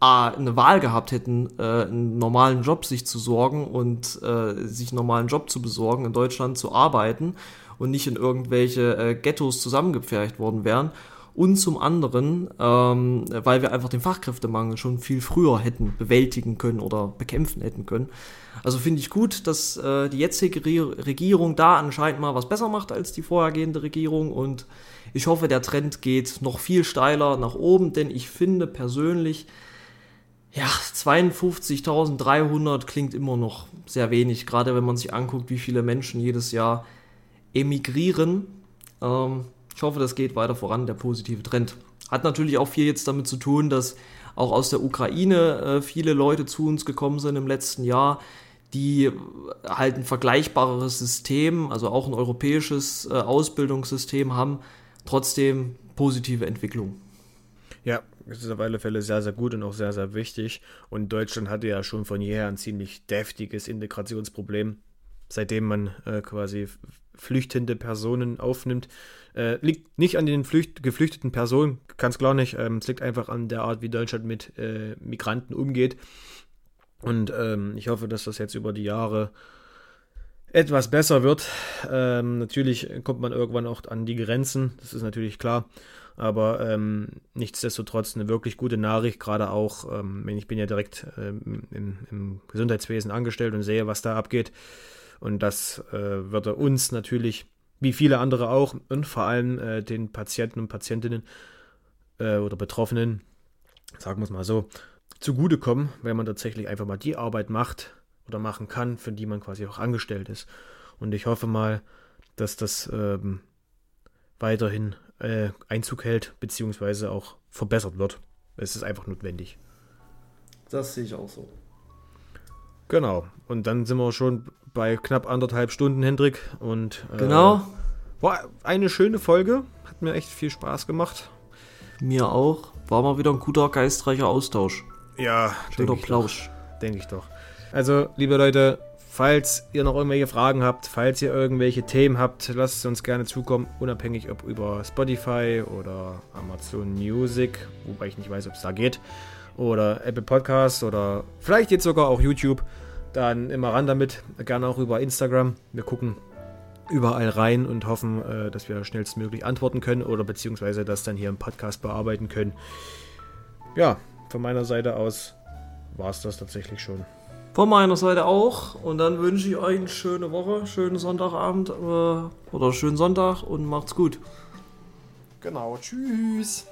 A, eine Wahl gehabt hätten, äh, einen normalen Job sich zu sorgen und äh, sich einen normalen Job zu besorgen, in Deutschland zu arbeiten und nicht in irgendwelche äh, Ghettos zusammengepfercht worden wären. Und zum anderen, ähm, weil wir einfach den Fachkräftemangel schon viel früher hätten bewältigen können oder bekämpfen hätten können. Also finde ich gut, dass äh, die jetzige Re Regierung da anscheinend mal was besser macht als die vorhergehende Regierung und ich hoffe, der Trend geht noch viel steiler nach oben, denn ich finde persönlich, ja, 52.300 klingt immer noch sehr wenig, gerade wenn man sich anguckt, wie viele Menschen jedes Jahr emigrieren. Ähm, ich hoffe, das geht weiter voran, der positive Trend. Hat natürlich auch viel jetzt damit zu tun, dass auch aus der Ukraine äh, viele Leute zu uns gekommen sind im letzten Jahr, die halt ein vergleichbareres System, also auch ein europäisches äh, Ausbildungssystem haben, trotzdem positive Entwicklung. Ja, das ist auf alle Fälle sehr, sehr gut und auch sehr, sehr wichtig. Und Deutschland hatte ja schon von jeher ein ziemlich deftiges Integrationsproblem. Seitdem man äh, quasi flüchtende Personen aufnimmt. Äh, liegt nicht an den Flücht geflüchteten Personen, ganz klar nicht. Ähm, es liegt einfach an der Art, wie Deutschland mit äh, Migranten umgeht. Und ähm, ich hoffe, dass das jetzt über die Jahre etwas besser wird. Ähm, natürlich kommt man irgendwann auch an die Grenzen, das ist natürlich klar. Aber ähm, nichtsdestotrotz eine wirklich gute Nachricht, gerade auch, ähm, ich bin ja direkt ähm, im, im Gesundheitswesen angestellt und sehe, was da abgeht. Und das äh, würde uns natürlich, wie viele andere auch, und vor allem äh, den Patienten und Patientinnen äh, oder Betroffenen, sagen wir es mal so, zugutekommen, wenn man tatsächlich einfach mal die Arbeit macht oder machen kann, für die man quasi auch angestellt ist. Und ich hoffe mal, dass das ähm, weiterhin äh, Einzug hält, beziehungsweise auch verbessert wird. Es ist einfach notwendig. Das sehe ich auch so. Genau. Und dann sind wir schon bei knapp anderthalb Stunden, Hendrik. Und äh, Genau. war eine schöne Folge. Hat mir echt viel Spaß gemacht. Mir auch. War mal wieder ein guter, geistreicher Austausch. Ja, Schöner denke ich, Plausch. doch. denke ich doch. Also, liebe Leute, falls ihr noch irgendwelche Fragen habt, falls ihr irgendwelche Themen habt, lasst es uns gerne zukommen, unabhängig ob über Spotify oder Amazon Music, wobei ich nicht weiß, ob es da geht, oder Apple Podcasts oder vielleicht jetzt sogar auch YouTube. Dann immer ran damit, gerne auch über Instagram. Wir gucken überall rein und hoffen, äh, dass wir schnellstmöglich antworten können oder beziehungsweise das dann hier im Podcast bearbeiten können. Ja, von meiner Seite aus war es das tatsächlich schon. Von meiner Seite auch. Und dann wünsche ich euch eine schöne Woche, schönen Sonntagabend äh, oder schönen Sonntag und macht's gut. Genau, tschüss.